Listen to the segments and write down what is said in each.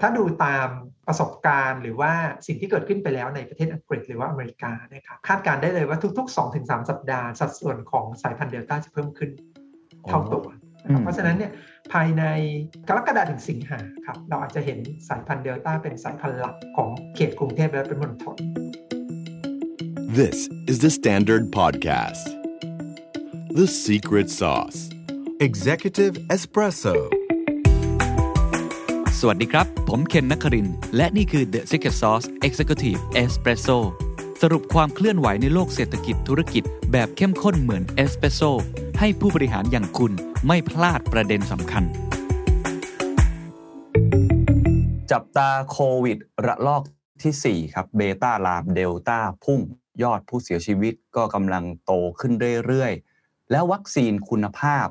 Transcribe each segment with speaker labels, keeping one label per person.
Speaker 1: ถ้าดูตามประสบการณ์หรือว่าสิ่งที่เกิดขึ้นไปแล้วในประเทศอังกฤษหรือว่าอเมริกานะครับคาดการได้เลยว่าทุก ๆ 2-3 สัปดาห์ สัดส่วนของสายพันธุ์เดลต้าจะเพิ่มขึ้นเท่าตัวเพราะฉะนั้นเนี่ยภายในกรกฎาถึงสิงหาครับ เราอาจจะเห็นสายพันธุ์เดลต้าเป็นสายพันธุ์หลักของเขตกรุงเทพและเป็นมณฑล
Speaker 2: This is the Standard Podcast The Secret Sauce
Speaker 3: Executive Espresso
Speaker 4: สวัสดีครับ ผมเคนนักคริน และนี่คือ The Secret Sauce Executive Espresso สรุปความเคลื่อนไหวในโลกเศรษฐกิจธุรกิจ แบบเข้มข้นเหมือนเอสเปรสโซให้ผู้บริหารอย่างคุณไม่พลาดประเด็นสำคัญ
Speaker 5: จับตาโควิด ระลอกที่ 4 ครับเบต้าลามเดลต้าพุ่ง ยอดผู้เสียชีวิตก็กำลังโตขึ้นเรื่อย ๆ แล้ววัคซีนคุณภาพ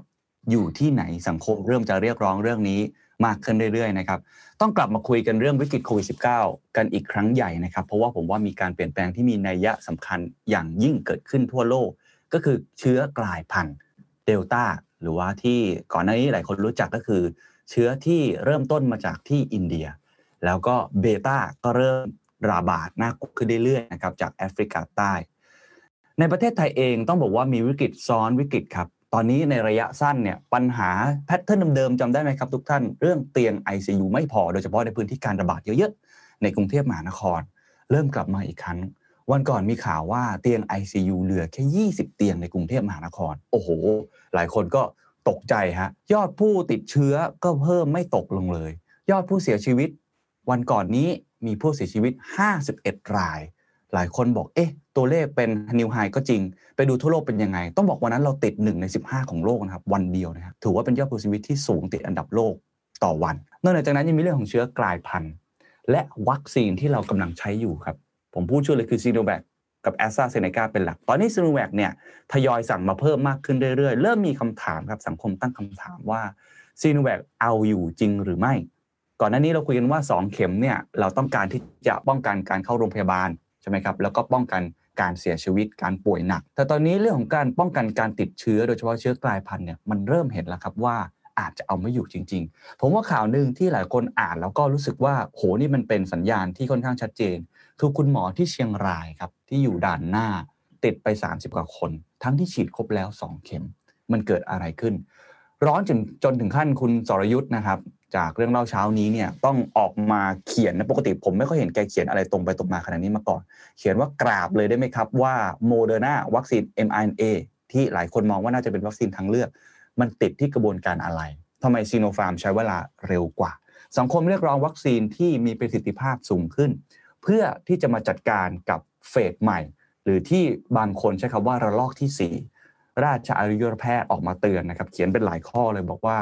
Speaker 5: อยู่ที่ไหนสังคมเริ่มจะเรียกร้องเรื่องนี้ มากขึ้นเรื่อยๆนะครับต้องกลับมาคุยกันเรื่องวิกฤตโควิด -19 กันอีกครั้งใหญ่นะครับ เพราะว่าผมว่ามีการเปลี่ยนแปลงที่มีนัยยะสำคัญอย่างยิ่งเกิดขึ้นทั่วโลก ก็คือเชื้อกลายพันธุ์เดลต้าหรือว่าที่ก่อนหน้านี้หลายคนรู้จักก็คือ เชื้อที่เริ่มต้นมาจากที่อินเดีย แล้วก็เบต้าก็เริ่มระบาดน่ากลัวขึ้นเรื่อยๆนะครับจากแอฟริกาใต้ ในประเทศไทยเองต้องบอกว่ามีวิกฤตซ้อนวิกฤตครับ ตอนนี้ในระยะสั้นเนี่ยปัญหาแพทเทิร์นเดิมๆจำได้ไหมครับทุกท่าน เรื่องเตียง ICU ไม่พอโดยเฉพาะในพื้นที่การระบาดเยอะๆ ในกรุงเทพมหานคร เริ่มกลับมาอีกครั้ง วันก่อนมีข่าวว่าเตียง ICU เหลือแค่ 20 เตียงในกรุงเทพมหานคร โอ้โห หลายคนก็ตกใจฮะยอดผู้ติดเชื้อก็เพิ่มไม่ตกลงเลย ยอดผู้เสียชีวิต วันก่อนนี้มีผู้เสียชีวิต 51 ราย หลายคนบอกเอ๊ะตัวเลขเป็น new high ก็จริง ไปดูทั่วโลกเป็นยังไง ต้องบอกวันนั้นเราติด 1 ใน 15 ของโลกนะครับ วันเดียวนะครับถือว่าเป็นยอดผู้เสียชีวิตที่สูงติดอันดับโลกต่อวัน นอกจากนั้นยังมีเรื่องของเชื้อกลายพันธุ์ และวัคซีนที่เรากำลังใช้อยู่ครับ ผมพูดชื่อเลยคือซีโนแวคกับแอสตราเซเนกาเป็นหลัก ตอนนี้ซีโนแวคเนี่ยทยอยสั่งมาเพิ่มมากขึ้นเรื่อยๆ เริ่มมีคำถามครับสังคมตั้งคำถามว่าซีโนแวคเอาอยู่จริงหรือไม่ ก่อนหน้านี้เราคุยกันว่า 2 เข็มเนี่ยเราต้องการที่จะป้องกันการเข้าโรงพยาบาล ช่ไหมครับแล้วก็ป้องกันการเสียชีวิตการป่วยหนัก แต่ตอนนี้เรื่องของการป้องกันการติดเชื้อโดยเฉพาะเชื้อกลายพันธุ์เนี่ยมันเริ่มเห็นแล้วครับว่าอาจจะเอาไม่อยู่จริง ๆ ผมว่าข่าวหนึ่งที่หลายคนอ่านแล้วก็รู้สึกว่าโหนี่มันเป็นสัญญาณที่ค่อนข้างชัดเจนคือคุณหมอที่เชียงรายครับที่อยู่ด่านหน้า ติดไป 30 กว่าคน ทั้งที่ฉีดครบแล้ว 2 เข็ม มันเกิดอะไรขึ้น ร้อนจนจนถึงขั้นคุณสรยุทธ์นะครับ จากเรื่องเล่าเช้านี้เนี่ยต้องออกมาเขียนนะปกติผมไม่ค่อยเห็นแกเขียนอะไรตรงไปตรงมาขนาดนี้มาก่อน เขียนว่ากราบเลยได้ไหมครับว่าโมเดอร์นาวัคซีน mRNA ที่หลายคนมองว่าน่าจะเป็นวัคซีนทางเลือก มันติดที่กระบวนการอะไรทำไมซีโนฟาร์มใช้เวลาเร็วกว่า สังคมเรียกร้องวัคซีนที่มีประสิทธิภาพสูงขึ้น เพื่อที่จะมาจัดการกับเฟสใหม่ หรือที่บางคนใช้คำว่าระลอกที่ 4 ราชอายุรแพทย์ออกมาเตือนนะครับ เขียนเป็นหลายข้อเลยบอกว่า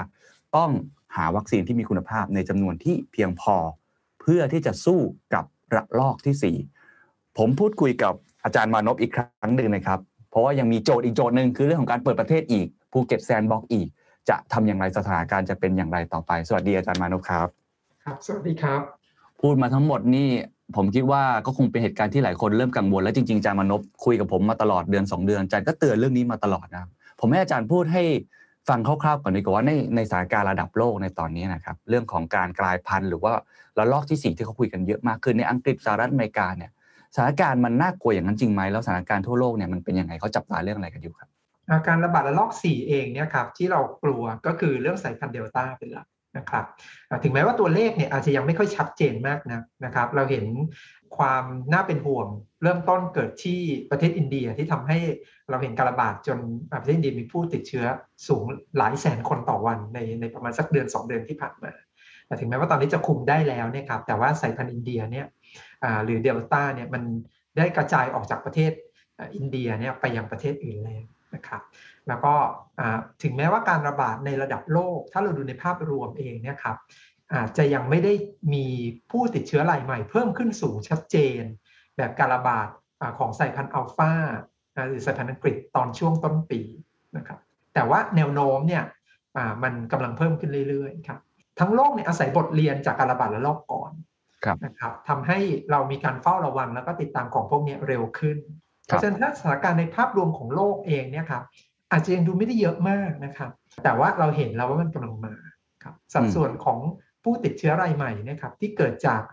Speaker 5: ต้อง หาวัคซีนที่มีคุณภาพในจำนวนที่เพียงพอ เพื่อที่จะสู้กับระลอกที่ 4 ผมพูดคุยกับอาจารย์มานพอีกครั้งหนึ่งนะครับ เพราะว่ายังมีโจทย์อีกโจทย์หนึ่งคือเรื่องของการเปิดประเทศอีกภูเก็ต sandbox อีก จะทำอย่างไรสถานการณ์จะเป็นอย่างไรต่อไป สวัสดีอาจารย์มานพครับ
Speaker 1: ครับสวัสดีครับ
Speaker 5: พูดมาทั้งหมดนี่ผมคิดว่าก็คงเป็นเหตุการณ์ที่หลายคนเริ่มกังวลและจริงๆอาจารย์มานพคุยกับผมมาตลอดเดือน 2 เดือนอาจารย์ก็เตือนเรื่องนี้มาตลอดนะผมให้อาจารย์พูดให้ ฟังคร่าวๆก่อนดีกว่าว่าในในสถานการณ์ระดับโลกในตอนนี้นะครับเรื่องของการกลายพันธุ์หรือว่าระลอกที่4ที่เขาคุยกันเยอะมากขึ้นในอังกฤษสหรัฐอเมริกาเนี่ยสถานการณ์มันน่ากลัวอย่างนั้นจริงไหมแล้วสถานการณ์ทั่วโลกเนี่ยมันเป็นยังไงเขาจับตาเรื่องอะไรกันอยู่ครับ
Speaker 1: อาการระบาดระลอก 4 เองเนี่ยครับที่เรากลัวก็คือเรื่องสายพันธุ์เดลต้าเป็นหลักนะครับถึงแม้ว่าตัวเลขเนี่ยอาจจะยังไม่ค่อยชัดเจนมากนะนะครับเราเห็น ความน่าเป็นห่วง เริ่มต้นเกิดที่ประเทศอินเดียที่ทำให้เราเห็นการระบาดจนประเทศอินเดียมีผู้ติดเชื้อสูงหลายแสนคนต่อวันในในประมาณสักเดือน 2 เดือนที่ผ่านมาแต่ถึงแม้ว่าตอนนี้จะคุมได้แล้วเนี่ยครับแต่ว่าสายพันธุ์อินเดียเนี่ยหรือเดลต้าเนี่ยมันได้กระจายออกจากประเทศอินเดียเนี่ยไปยังประเทศอื่นแล้วนะครับแล้วก็ถึงแม้ว่าการระบาดในระดับโลก ถ้าเราดูในภาพรวมเองเนี่ยครับ อาจจะยังไม่ได้มีผู้ติดเชื้อรายใหม่เพิ่มขึ้นสูงชัดเจน แบบการระบาดของสายพันธุ์อัลฟาหรือสายพันธุ์อังกฤษตอนช่วงต้นปีนะครับแต่ว่าแนวโน้มเนี่ยมันกำลังเพิ่มขึ้นเรื่อยๆครับทั้งโลกเนี่ยอาศัยบทเรียนจากการระบาดระลอกก่อนนะครับทำให้เรามีการเฝ้าระวังแล้วก็ติดตามของพวกนี้เร็วขึ้นเพราะฉะนั้นถ้าสถานการณ์ในภาพรวมของโลกเองเนี่ยครับอาจจะยังดูไม่ได้เยอะมากนะครับ แต่ว่าเราเห็นแล้วว่ามันกำลังมาครับสัดส่วนของ ผู้ติดเชื้อรายใหม่นะครับที่เกิดจาก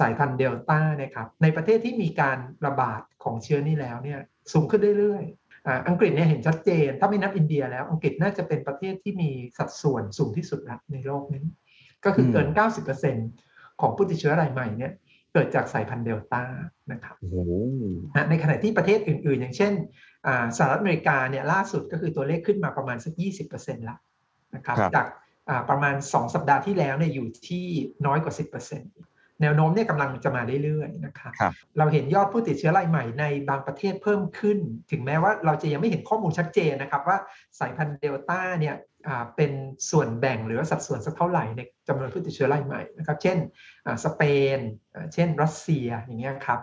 Speaker 1: สายพันธุ์เดลต้านะครับในประเทศที่มีการระบาดของเชื้อนี้แล้วเนี่ยสูงขึ้นเรื่อยๆอังกฤษเนี่ยเห็นชัดเจน ถ้าไม่นับอินเดียแล้วอังกฤษน่าจะเป็นประเทศที่มีสัดส่วนสูงที่สุดละในโลกนี้ ก็คือเกิน 90%ของผู้ติดเชื้อรายใหม่เนี่ยเกิดจากสายพันธุ์เดลต้านะครับในขณะที่ประเทศอื่นๆ อย่างเช่นสหรัฐอเมริกาเนี่ยล่าสุดก็คือตัวเลขขึ้นมาประมาณสัก 20%ละนะครับจาก ประมาณ 2 สัปดาห์ที่แล้วเนี่ยอยู่ที่น้อยกว่า 10%แนวโน้มเนี่ยกำลังจะมาเรื่อยๆนะครับรบเราเห็นยอดผู้ติดเชื้อรายใหม่ในบางประเทศเพิ่มขึ้น ถึงแม้ว่าเราจะยังไม่เห็นข้อมูลชัดเจนนะครับว่าสายพันธุ์เดลต้าเนี่ยเป็นส่วนแบ่งหรือสัดส่วนสักเท่าไหร่ในจำนวนผู้ติดเชื้อรายใหม่นะครับ เช่นสเปน เช่น รัสเซียอย่างเงี้ยครับ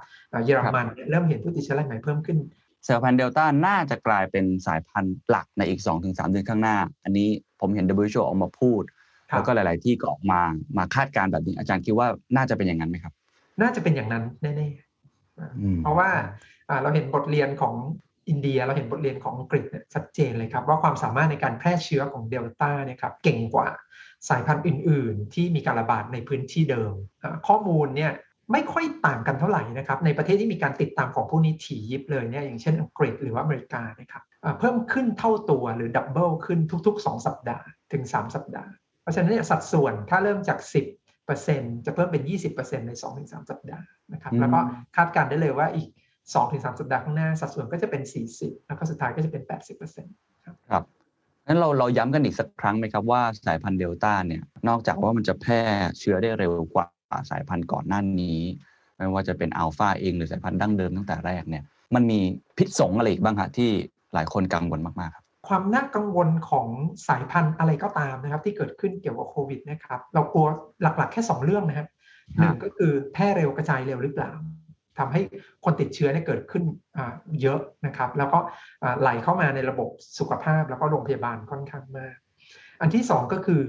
Speaker 1: เยอรมันเริ่มเห็นผู้ติดเชื้อรายใหม่เพิ่มขึ้น
Speaker 5: สายพันธุ์เดลต้าน่าจะกลายเป็นสายพันธุ์หลักในอีก 2-3 เดือนข้างหน้า อันนี้ผมเห็น WHO ออกมาพูด แล้วก็หลาย ๆ ที่ก็ออกมามาคาดการณ์แบบนี้อาจารย์คิดว่าน่าจะเป็นอย่างนั้นไหมครับ
Speaker 1: น่าจะเป็นอย่างนั้นแน่ๆเพราะว่าเราเห็นบทเรียนของอินเดียเราเห็นบทเรียนของอังกฤษชัดเจนเลยครับ ว่าความสามารถในการแพร่เชื้อของเดลต้าเนี่ยครับเก่งกว่าสายพันธุ์อื่น ๆ ที่มีการระบาดในพื้นที่เดิม ข้อมูลเนี่ย ไม่ค่อยต่างกันเท่าไหร่นะครับในประเทศที่มีการติดตามของผู้นี้ถี่ยิบเลยเนี่ยอย่างเช่นอังกฤษหรือว่าอเมริกานะครับเพิ่มขึ้นเท่าตัวหรือดับเบิลขึ้นทุก ๆ 2 สัปดาห์ถึง 3 สัปดาห์ เพราะฉะนั้นเนี่ยสัดส่วนถ้าเริ่มจาก 10%จะเพิ่มเป็น 20%ใน 2-3 สัปดาห์นะครับแล้วก็คาดการได้เลยว่าอีก 2-3 สัปดาห์ข้างหน้า สัดส่วนก็จะเป็น 40 แล้วก็สุดท้ายก็จะเป็น 80%ครับ
Speaker 5: ครับงั้นเราเราย้ำกันอีกสักครั้งไหมครับว่าสายพันธุ์เดลต้าเนี่ยนอกจากว่ามันจะแพร่เชื้อได้เร็วกว่า สายพันธุ์ก่อนหน้านี้ ไม่ว่าจะเป็นอัลฟาเองหรือสายพันธุ์ดั้งเดิมตั้งแต่แรกเนี่ยมันมีพิษสงอะไรอีกบ้างครับที่หลายคนกังวลมากๆครับ
Speaker 1: ความน่ากังวลของสายพันธุ์อะไรก็ตามนะครับ ที่เกิดขึ้นเกี่ยวกับโควิดนะครับเรากลัวหลักๆ แค่ 2 เรื่องนะครับหนึ่งก็คือแพร่เร็วกระจายเร็วหรือเปล่าทำให้คนติดเชื้อเนี่ยเกิดขึ้นเยอะนะครับ แล้วก็ไหลเข้ามาในระบบสุขภาพแล้วก็โรงพยาบาลค่อนข้างมาก อันที่ 2 ก็คือ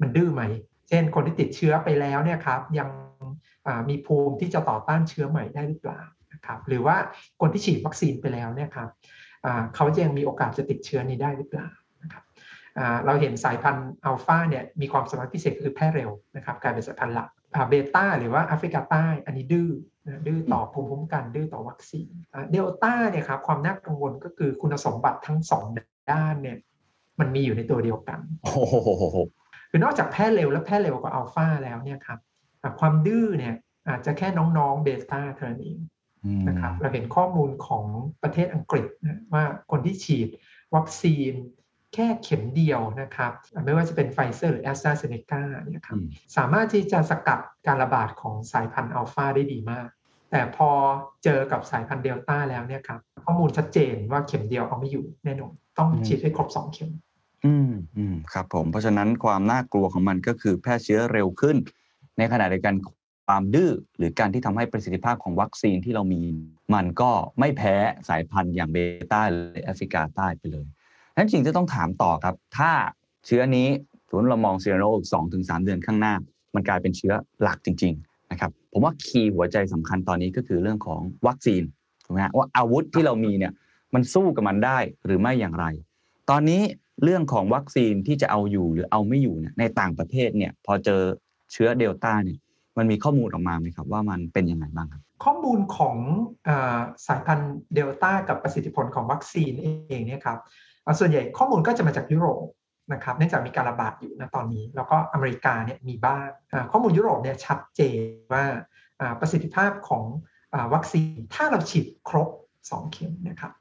Speaker 1: มันดื้อไหม เช่น คนที่ติดเชื้อไปแล้วเนี่ยครับยังมีภูมิที่จะต่อต้านเชื้อใหม่ได้หรือเปล่านะครับหรือว่าคนที่ฉีดวัคซีนไปแล้วเนี่ยครับเขาจะยังมีโอกาสจะติดเชื้อนี้ได้หรือเปล่านะครับเราเห็นสายพันธุ์อัลฟาเนี่ยมีความสามารถพิเศษคือแพร่เร็วนะครับกลายเป็นสายพันธุ์หลักเบต้าหรือว่าแอฟริกาใต้อันนี้ดื้อดื้อต่อภูมิคุ้มกันดื้อต่อวัคซีนเดลต้าเนี่ยครับความน่ากังวลก็คือคุณสมบัติทั้งสองด้านเนี่ยมันมีอยู่ในตัวเดียวกัน คือนอกจากแพร่เร็วและแพร่เร็วกว่าอัลฟาแล้วเนี่ยครับความดื้อเนี่ยอาจจะแค่น้องๆเบต้าเท่านั้นเองนะครับเราเห็นข้อมูลของประเทศอังกฤษนะว่าคนที่ฉีดวัคซีนแค่เข็มเดียวนะครับ ไม่ว่าจะเป็นไฟเซอร์หรือแอสตราเซเนกาเนี่ยครับสามารถที่จะสกัดการระบาดของสายพันธุ์อัลฟาได้ดีมาก แต่พอเจอกับสายพันธุ์เดลต้าแล้วเนี่ยครับข้อมูลชัดเจนว่าเข็มเดียวเอาไม่อยู่แน่นอนต้องฉีดให้ครบ 2 เข็ม
Speaker 5: อืมอืมครับผม เพราะฉะนั้นความน่ากลัวของมันก็คือแพร่เชื้อเร็วขึ้น ในขณะเดียวกันความดื้อหรือการที่ทำให้ประสิทธิภาพของวัคซีนที่เรามี มันก็ไม่แพ้สายพันธุ์อย่างเบต้าหรือแอฟริกาใต้ไปเลยนั้นจริงจะต้องถามต่อครับ ถ้าเชื้อนี้สมมติเรามองเซโรอีกสองถึงสามเดือนข้างหน้า มันกลายเป็นเชื้อหลักจริง ๆ นะครับ ผมว่าคีย์หัวใจสำคัญตอนนี้ก็คือเรื่องของวัคซีนถูกไหมว่าอาวุธที่เรามีเนี่ยมันสู้กับมันได้หรือไม่อย่างไร ตอนนี้ เรื่องของวัคซีนที่จะเอาอยู่หรือเอาไม่อยู่เนี่ยในต่างประเทศเนี่ยพอเจอเชื้อเดลต้าเนี่ยมันมีข้อมูลออกมาไหมครับว่ามันเป็นยังไงบ้างครับ
Speaker 1: ข้อมูลของอสายพันธุ์เดลต้ากับประสิทธิผลของวัคซีนเองเนี่ยครับส่วนใหญ่ข้อมูลก็จะมาจากยุโรปนะครับเนื่องจากมีการระบาดอยู่นะตอนนี้ แล้วก็อเมริกาเนี่ยมีบ้างข้อมูลยุโรปเนี่ยชัดเจนว่าประสิทธิภาพของวัคซีนถ้าเราฉีดครบ 2 เข็มนะครับ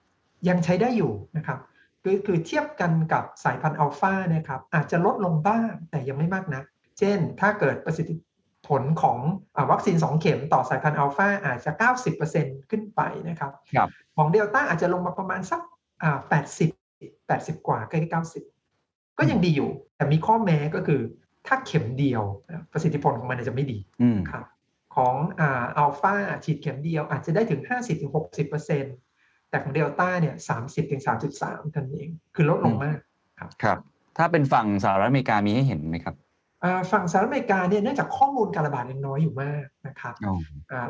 Speaker 1: ยังใช้ได้อยู่นะครับ คือคือเทียบกันกับสายพันธุ์อัลฟานะครับอาจจะลดลงบ้างแต่ยังไม่มากนะเช่น ถ้าเกิดประสิทธิผลของอวัคซีน 2 เข็มต่อสายพันธุ์อัลฟาอาจจะ 90%ขึ้นไปนะครับ
Speaker 5: รบ
Speaker 1: ของเดลต้าอาจจะลงมาประมาณสัก80 80 กว่าใกล้ๆ90 ก็ยังดีอยู่ แต่มีข้อแม้ก็คือถ้าเข็มเดียวประสิทธิผลของมันจะไม่ดีครับของอัลฟาฉีดเข็มเดียวอาจจะได้ถึง 50-60% แต่ของเดลต้าเนี่ย30-33ท่านเอง คือลดลงมากครับ
Speaker 5: ครับ ถ้าเป็นฝั่งสหรัฐอเมริกามีให้เห็นไหมครับ
Speaker 1: ฝั่งสหรัฐอเมริกาเนี่ยเนื่องจากข้อมูลการระบาดยังน้อยอยู่มากนะครับ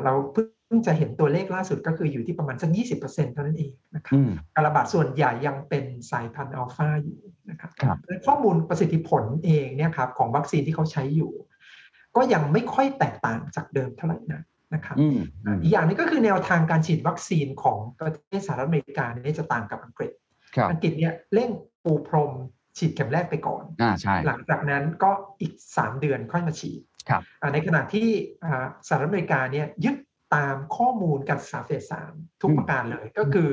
Speaker 1: เราเพิ่งจะเห็นตัวเลขล่าสุดก็คืออยู่ที่ประมาณสัก20%เท่านั้นเองนะครับการระบาดส่วนใหญ่ยังเป็นสายพันธุ์อัลฟาอยู่นะครับข้อมูลประสิทธิผลเองเนี่ยครับของวัคซีนที่เขาใช้อยู่ ก็ยังไม่ค่อยแตกต่างจากเดิมเท่าไหร่นะ นะครับ
Speaker 5: อืมอืม
Speaker 1: อีกอย่างหนึงก็คือแนวทางการฉีดวัคซีนของประเทศสหรัฐอเมริกาเนี่ยจะต่างกับอังกฤษ
Speaker 5: ครับ
Speaker 1: อังกฤษเนี่ยเร่งปูพรมฉีดเข็มแรกไปก่อน
Speaker 5: อ่าใช่
Speaker 1: หลังจากนั้นก็อีก 3 เดือนค่อยมาฉีด
Speaker 5: ครับ
Speaker 1: อ่าในขณะที่อ่าสหรัฐอเมริกาเนี่ยยึดตามข้อมูลการศึกษาเฟสสามทุกประการเลยก็คือ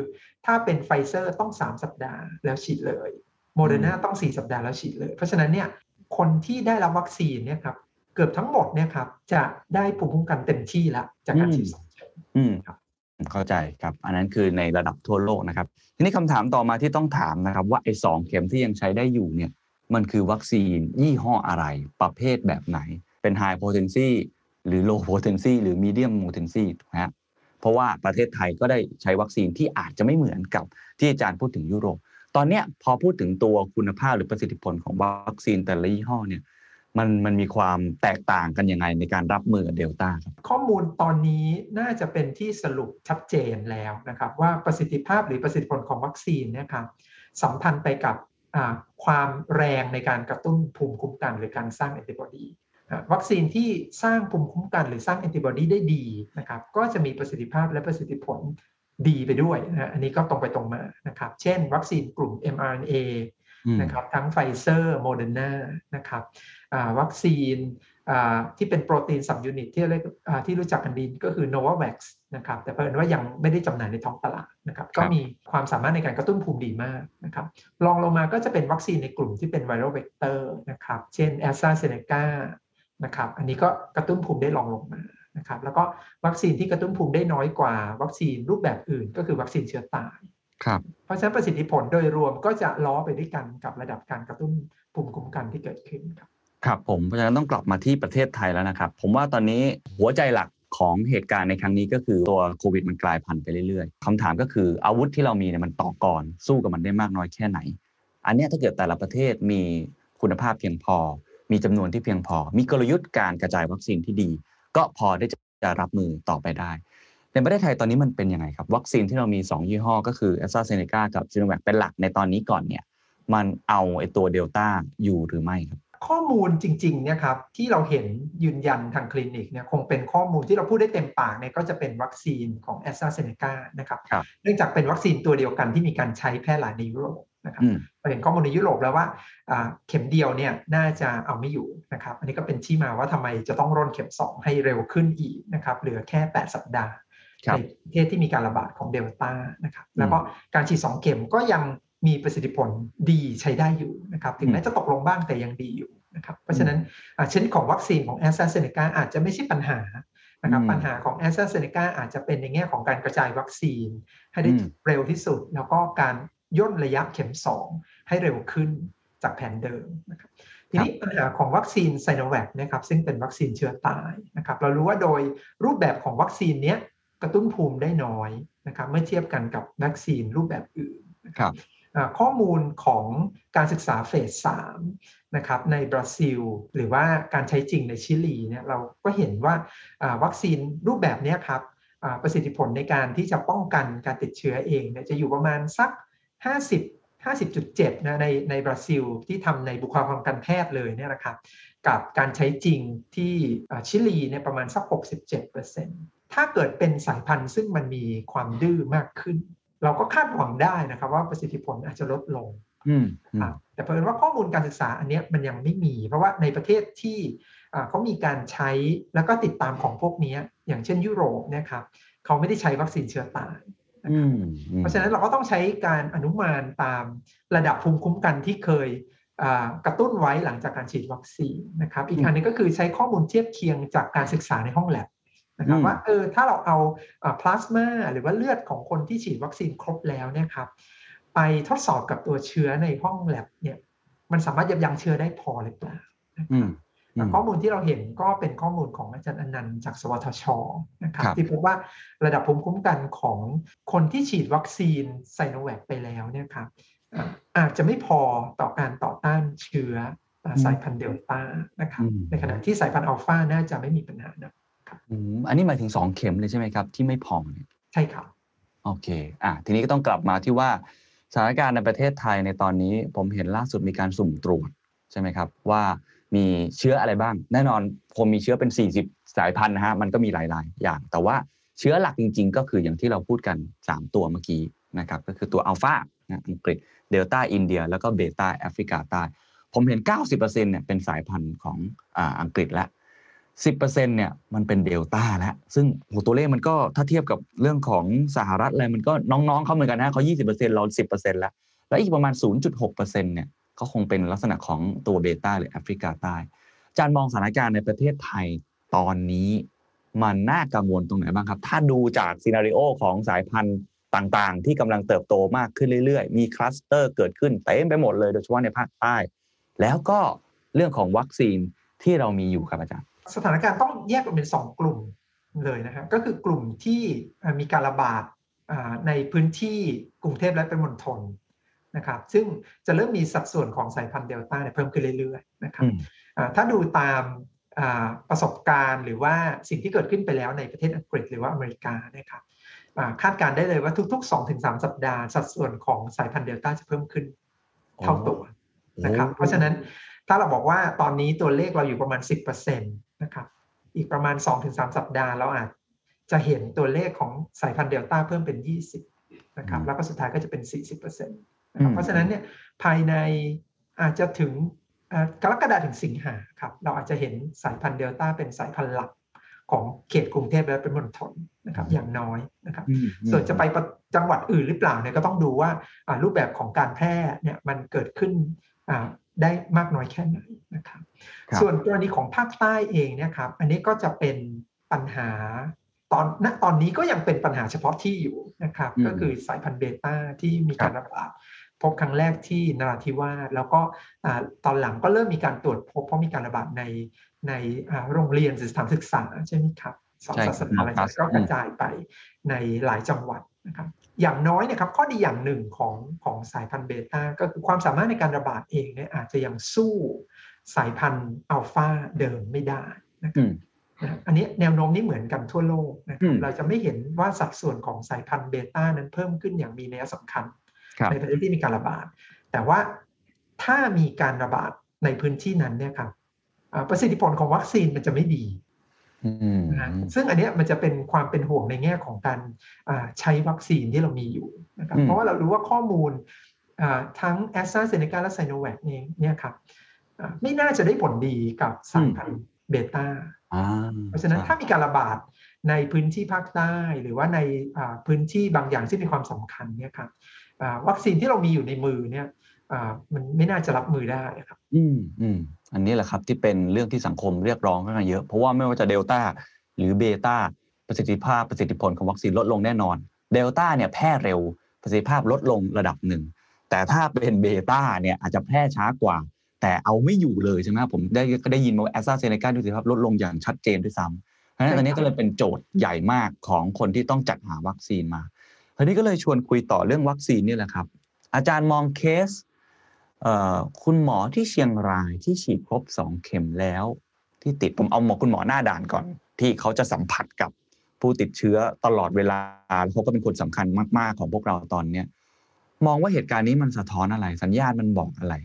Speaker 1: ถ้าเป็นไฟเซอร์ต้อง 3 สัปดาห์แล้วฉีดเลยโมเดอร์นาต้อง 4 สัปดาห์แล้วฉีดเลย เพราะฉะนั้นเนี่ยคนที่ได้รับวัคซีนเนี่ยครับ เกือบทั้งหมดเนี่ยครับจะได้ภูมิคุ้มกันเต็มที่แล้วจากการฉีดสองเข็ม
Speaker 5: อืม
Speaker 1: ครับ
Speaker 5: เข้าใจครับ อันนั้นคือในระดับทั่วโลกนะครับ ทีนี้คำถามต่อมาที่ต้องถามนะครับ ว่าไอ้สองเข็มที่ยังใช้ได้อยู่เนี่ยมันคือวัคซีนยี่ห้ออะไรประเภทแบบไหน เป็น high potency หรือ low potency หรือ medium potency ถูกไหมฮะเพราะว่าประเทศไทยก็ได้ใช้วัคซีนที่อาจจะไม่เหมือนกับที่อาจารย์พูดถึงยุโรป ตอนเนี้ยพอพูดถึงตัวคุณภาพหรือประสิทธิผลของวัคซีนแต่ละยี่ห้อเนี่ย มันมันมีความแตกต่างกันยังไงในการรับมือเดลต้าครับ
Speaker 1: ข้อมูลตอนนี้น่าจะเป็นที่สรุปชัดเจนแล้วนะครับ ว่าประสิทธิภาพหรือประสิทธิผลของวัคซีนนะครับสัมพันธ์ไปกับความแรงในการกระตุ้นภูมิคุ้มกันหรือการสร้างแอนติบอดีวัคซีนที่สร้างภูมิคุ้มกันหรือสร้างแอนติบอดีได้ดีนะครับก็จะมีประสิทธิภาพและประสิทธิผลดีไปด้วยนะอันนี้ก็ตรงไปตรงมานะครับ เช่น วัคซีนกลุ่ม mRNA นะครับทั้งไฟเซอร์โมเดอร์นานะครับอ่าวัคซีนอ่าที่เป็นโปรตีน subunit ที่เรียกอ่าที่รู้จักกันดีก็คือ Novavax นะครับแต่เผอิญว่ายังไม่ได้จำหน่ายในท้องตลาดนะครับก็มีความสามารถในการกระตุ้นภูมิดีมากนะครับรองลงมาก็จะเป็นวัคซีนในกลุ่มที่เป็น viral vector นะครับเช่น AstraZeneca นะครับอันนี้ก็กระตุ้นภูมิได้รองลงมานะครับแล้วก็วัคซีนที่กระตุ้นภูมิได้น้อยกว่า วัคซีนรูปแบบอื่น ก็คือวัคซีนเชื้อตาย
Speaker 5: ครับ
Speaker 1: เพราะฉะนั้นประสิทธิผลโดยรวมก็จะล้อไปด้วยกันกับระดับการกระตุ้นภูมิคุ้มกันที่เกิดขึ้นครับ
Speaker 5: ครับผมเพราะฉะนั้นต้องกลับมาที่ประเทศไทยแล้วนะครับ ผมว่าตอนนี้หัวใจหลักของเหตุการณ์ในครั้งนี้ก็คือตัวโควิดมันกลายพันธุ์ไปเรื่อยๆคำถามก็คืออาวุธที่เรามีเนี่ยมันต่อก่อนสู้กับมันได้มากน้อยแค่ไหน อันเนี้ยถ้าเกิดแต่ละประเทศมีคุณภาพเพียงพอ มีจำนวนที่เพียงพอ มีกลยุทธ์การกระจายวัคซีนที่ดี ก็พอได้จะรับมือต่อไปได้ ในประเทศไทยตอนนี้มันเป็นยังไงครับ วัคซีนที่เรามี 2 ยี่ห้อ ก็คือ AstraZeneca กับ Sinovac เป็นหลักในตอนนี้ก่อนเนี่ย มันเอาไอ้ตัวเดลต้าอยู่หรือไม่ครับ
Speaker 1: ข้อมูลจริงๆเนี่ยครับที่เราเห็นยืนยันทางคลินิกเนี่ยคงเป็นข้อมูลที่เราพูดได้เต็มปากเนี่ยก็จะเป็นวัคซีนของ AstraZeneca นะครับ
Speaker 5: ครับ
Speaker 1: เนื่องจากเป็นวัคซีนตัวเดียวกันที่มีการใช้แพร่หลายในยุโรปนะครับ
Speaker 5: อืม
Speaker 1: เราเห็นข้อมูลในยุโรปแล้วว่าอ่าเข็มเดียวเนี่ยน่าจะเอาไม่อยู่นะครับ อันนี้ก็เป็นที่มาว่าทำไมจะต้องร่นเข็ม 2 ให้เร็วขึ้นอีกนะครับเหลือแค่ 8 สัปดาห์
Speaker 5: ครับ
Speaker 1: ในประเทศที่มีการระบาดของเดลต้านะครับแล้วก็การฉีด2เข็มก็ยังมีประสิทธิผลดีใช้ได้อยู่นะครับถึงแม้จะตกลงบ้างแต่ยังดีอยู่นะครับเพราะฉะนั้นอ่าชนิดของวัคซีนของ a s t r a z เซ e c a อาจจะไม่ใช่ปัญหานะครับ
Speaker 5: อืม
Speaker 1: ปัญหาของ a s t r a z เซ e c a อาจจะเป็นในแง่ของการกระจายวัคซีน ให้ได้
Speaker 5: อืม
Speaker 1: เร็วที่สุด แล้วก็การย่นระยะเข็ม 2 ให้เร็วขึ้นจากแผนเดิมนะครับทีนี้ปัญหาของวัคซีนไซโนแวคนะครับซึ่งเป็นวัคซีนเชื้อตายนะครับเรารู้ว่าโดยรูปแบบของวัคซีนเนี้ย กระตุ้นภูมิได้น้อยนะครับเมื่อเทียบกันกับวัคซีนรูปแบบอื่นนะค
Speaker 5: ครั
Speaker 1: รับบอ่าข้อมูลของการศึกษาเฟส3นะครับในบราซิล หรือว่าการใช้จริงในชิลีเนี่ยเราก็เห็นว่าอ่าวัคซีนรูปแบบเนี้ยครับอ่าประสิทธิผลในการที่จะป้องกันการติดเชื้อเองเนี่ยจะอยู่ประมาณสัก 50 50.7นะในในบราซิลที่ทำในบุคลากรทางการแพทย์เลยเนี่ยนะครับ กับการใช้จริงที่อ่าชิลีเนี่ยประมาณสัก 67% ถ้าเกิดเป็นสายพันธุ์ซึ่งมันมีความดื้อมากขึ้น เราก็คาดหวังได้นะครับ ว่าประสิทธิผลอาจจะลดลง
Speaker 5: อืมอื
Speaker 1: ค
Speaker 5: ม
Speaker 1: รับแต่เพิ่นว่าข้อมูลการศึกษาอันเนี้ยมันยังไม่มี เพราะว่าในประเทศที่อ่าเขามีการใช้แล้วก็ติดตามของพวกเนี้ยอย่างเช่นยุโรปเนะครับเขาไม่ได้ใช้วัคซีนเชื้อตายนะ
Speaker 5: อื
Speaker 1: ครับ
Speaker 5: มอืม
Speaker 1: เพราะฉะนั้นเราก็ต้องใช้การอนุมานตามระดับภูมิคุ้มกันที่เคยอ่ากระตุ้นไว้หลังจากการฉีดวัคซีนนะครับ อีกอันหนึงก็คือใช้ข้อมูลเทียบเคียงจากการศึกษาในห้องแลบ นะครับว่าเออถ้าเราเอาพลาสมาหรือว่าเลือดของคนที่ฉีดวัคซีนครบแล้วเนี่ยครับไปทดสอบกับตัวเชื้อในห้องแลบเนี่ย มันสามารถยับยั้งเชื้อได้พอหรือเปล่านะค
Speaker 5: อื
Speaker 1: รับ
Speaker 5: มอืม
Speaker 1: ข้อมูลที่เราเห็นก็เป็นข้อมูลของอาจารย์อนันต์จากสวทชนะครับ
Speaker 5: ครับ
Speaker 1: ที่พบว่าระดับภูมิคุ้มกันของคนที่ฉีดวัคซีนไซโนแวคไปแล้วเนี่ยครับอ่าอาจจะไม่พอต่อการต่อต้านเชื้ออ่าสายพันธุ์เดลต้านะครับ
Speaker 5: อืม
Speaker 1: ในขณะที่สายพันธุ์อัลฟาน่าจะไม่มีปัญหานะ
Speaker 5: อืมอันนี้หมายถึงสองเข็มเลยใช่ไหมครับ ที่ไม่พอเนี่ย
Speaker 1: ใช่ครับ
Speaker 5: โอเคอะทีนี้ก็ต้องกลับมาที่ว่าสถานการณ์ในประเทศไทยในตอนนี้ผมเห็นล่าสุดมีการสุ่มตรวจใช่ไหมครับ ว่ามีเชื้ออะไรบ้าง แน่นอนพอมีเชื้อเป็น 40 สายพันธุ์นะฮะมันก็มีหลาย ๆ อย่าง แต่ว่าเชื้อหลักจริง ๆ ก็คืออย่างที่เราพูดกัน 3 ตัวเมื่อกี้นะครับก็คือตัวอัลฟาอังกฤษเดลต้าอินเดีย แล้วก็เบต้าแอฟริกาใต้ผมเห็น 90%เนี่ยเป็นสายพันธุ์ของอ่าอังกฤษแล้ว 10%เนี่ยมันเป็นเดลต้าแล้วซึ่งโหตัวเลขมันก็ถ้าเทียบกับเรื่องของสหรัฐอะไรมันก็น้องๆเขาเหมือนกันนะเขา 20%เรา 10%แล้ว แล้วอีกประมาณ 0.6%เนี่ยก็คงเป็นลักษณะของตัวเบต้าหรือแอฟริกาใต้อาจารย์มองสถานการณ์ในประเทศไทยตอนนี้ มันน่ากังวลตรงไหนบ้างครับ ถ้าดูจาก scenario ของสายพันธุ์ต่างๆ ที่กำลังเติบโตมากขึ้นเรื่อยๆ มีคลัสเตอร์เกิดขึ้นเต็มไปหมดเลยโดยเฉพาะในภาคใต้ แล้วก็เรื่องของวัคซีนที่เรามีอยู่ครับอาจารย์
Speaker 1: สถานการณ์ต้องแยกออกเป็น 2 กลุ่มเลยนะครับก็คือกลุ่มที่มีการระบาดในพื้นที่กรุงเทพและเป็นมณฑลนะครับ ซึ่งจะเริ่มมีสัดส่วนของสายพันธุ์เดลต้าเพิ่มขึ้นเรื่อยๆนะครับถ้าดูตามประสบการณ์หรือว่าสิ่งที่เกิดขึ้นไปแล้วในประเทศอังกฤษหรือว่าอเมริกานะครับคาดการได้เลยว่าทุก ๆ 2-3 สัปดาห์ สัดส่วนของสายพันธุ์เดลต้าจะเพิ่มขึ้นเท่าตัวนะครับ เพราะฉะนั้นถ้าเราบอกว่าตอนนี้ตัวเลขเราอยู่ประมาณ 10% นะครับ อีกประมาณ 2-3 สัปดาห์เราอาจจะเห็นตัวเลขของสายพันธุ์เดลต้าเพิ่มเป็น 20 นะครับ แล้วก็สุดท้ายก็จะเป็น 40%นะครับเพราะฉะนั้นเนี่ยภายในอาจจะถึงกรกฎาถึงสิงหาครับ เราอาจจะเห็นสายพันธุ์เดลต้าเป็นสายพันธุ์หลักของเขตกรุงเทพและเป็นมณฑลนะครับ อย่างน้อยนะครับ ส่วนจะไปจังหวัดอื่นหรือเปล่าเนี่ยก็ต้องดูว่ารูปแบบของการแพร่เนี่ยมันเกิดขึ้น ได้มากน้อยแค่ไหนนะครับ ส่วนกรณีของภาคใต้เองเนี่ยครับ อันนี้ก็จะเป็นปัญหาตอนณตอนนี้ก็ยังเป็นปัญหาเฉพาะที่อยู่นะครับ ก็คือสายพันธุ์เบต้าที่มีการระบาดพบครั้งแรกที่นราธิวาสแล้วก็ตอนหลังก็เริ่มมีการตรวจพบเพราะมีการระบาดในในโรงเรียนสถานศึกษาใช่ไหมครับสอนศาสนาอะไรก็กระจายไปในหลายจังหวัด นะครับอย่างน้อยนะครับข้อดีอย่างหนึ่งของของสายพันธุ์เบต้าก็คือความสามารถในการระบาดเองเนี่ยอาจจะยังสู้สายพันธุ์อัลฟาเดิมไม่ได้นะครับอันนี้แนวโน้มนี้เหมือนกันทั่วโลกนะครับเราจะไม่เห็นว่าสัดส่วนของสายพันธุ์เบต้านั้นเพิ่มขึ้นอย่างมีนัยสำคัญ ในประเทศที่มีการระบาด แต่ว่าถ้ามีการระบาดในพื้นที่นั้นเนี่ยครับประสิทธิผลของวัคซีนมันจะไม่ดี นะซึ่งอันนี้มันจะเป็นความเป็นห่วงในแง่ของการใช้วัคซีนที่เรามีอยู่นะครับเพราะว่าเรารู้ว่าข้อมูลทั้งแอสตราเซเนกาและไซโนแวคเองเนี่ยครับไม่น่าจะได้ผลดีกับสายพันธุ์เบต้าเพราะฉะนั้นถ้ามีการระบาดในพื้นที่ภาคใต้หรือว่าในพื้นที่บางอย่างที่มีความสำคัญเนี่ยครับวัคซีนที่เรามีอยู่ในมือเนี่ยมันไม่น่าจะรับมือได้ครับ
Speaker 5: อืมอืม อันนี้แหละครับที่เป็นเรื่องที่สังคมเรียกร้องกันเยอะ เพราะว่าไม่ว่าจะเดลต้าหรือเบต้าประสิทธิภาพประสิทธิผลของวัคซีนลดลงแน่นอนเดลต้าเนี่ยแพร่เร็วประสิทธิภาพลดลงระดับหนึ่งแต่ถ้าเป็นเบต้าเนี่ยอาจจะแพร่ช้ากว่า แต่เอาไม่อยู่เลยใช่ไหมผมได้ก็ได้ยินมาแอสตราเซเนกาประสิทธิภาพลดลงอย่างชัดเจนด้วยซ้ำเพราะฉะนั้นตอนนี้ก็เลยเป็นโจทย์ใหญ่มากของคนที่ต้องจัดหาวัคซีนมาทีนี้ก็เลยชวนคุยต่อเรื่องวัคซีนนี่แหละครับ อาจารย์มองเคส คุณหมอที่เชียงรายที่ฉีดครบสองเข็มแล้ว ที่ติดผมเอาหมอคุณหมอหน้าด่านก่อน ที่เขาจะสัมผัสกับผู้ติดเชื้อตลอดเวลาเขาก็เป็นคนสำคัญมาก ๆ ของพวกเราตอนเนี้ยมองว่าเหตุการณ์นี้มันสะท้อนอะไร สัญญาณมันบอกอะไร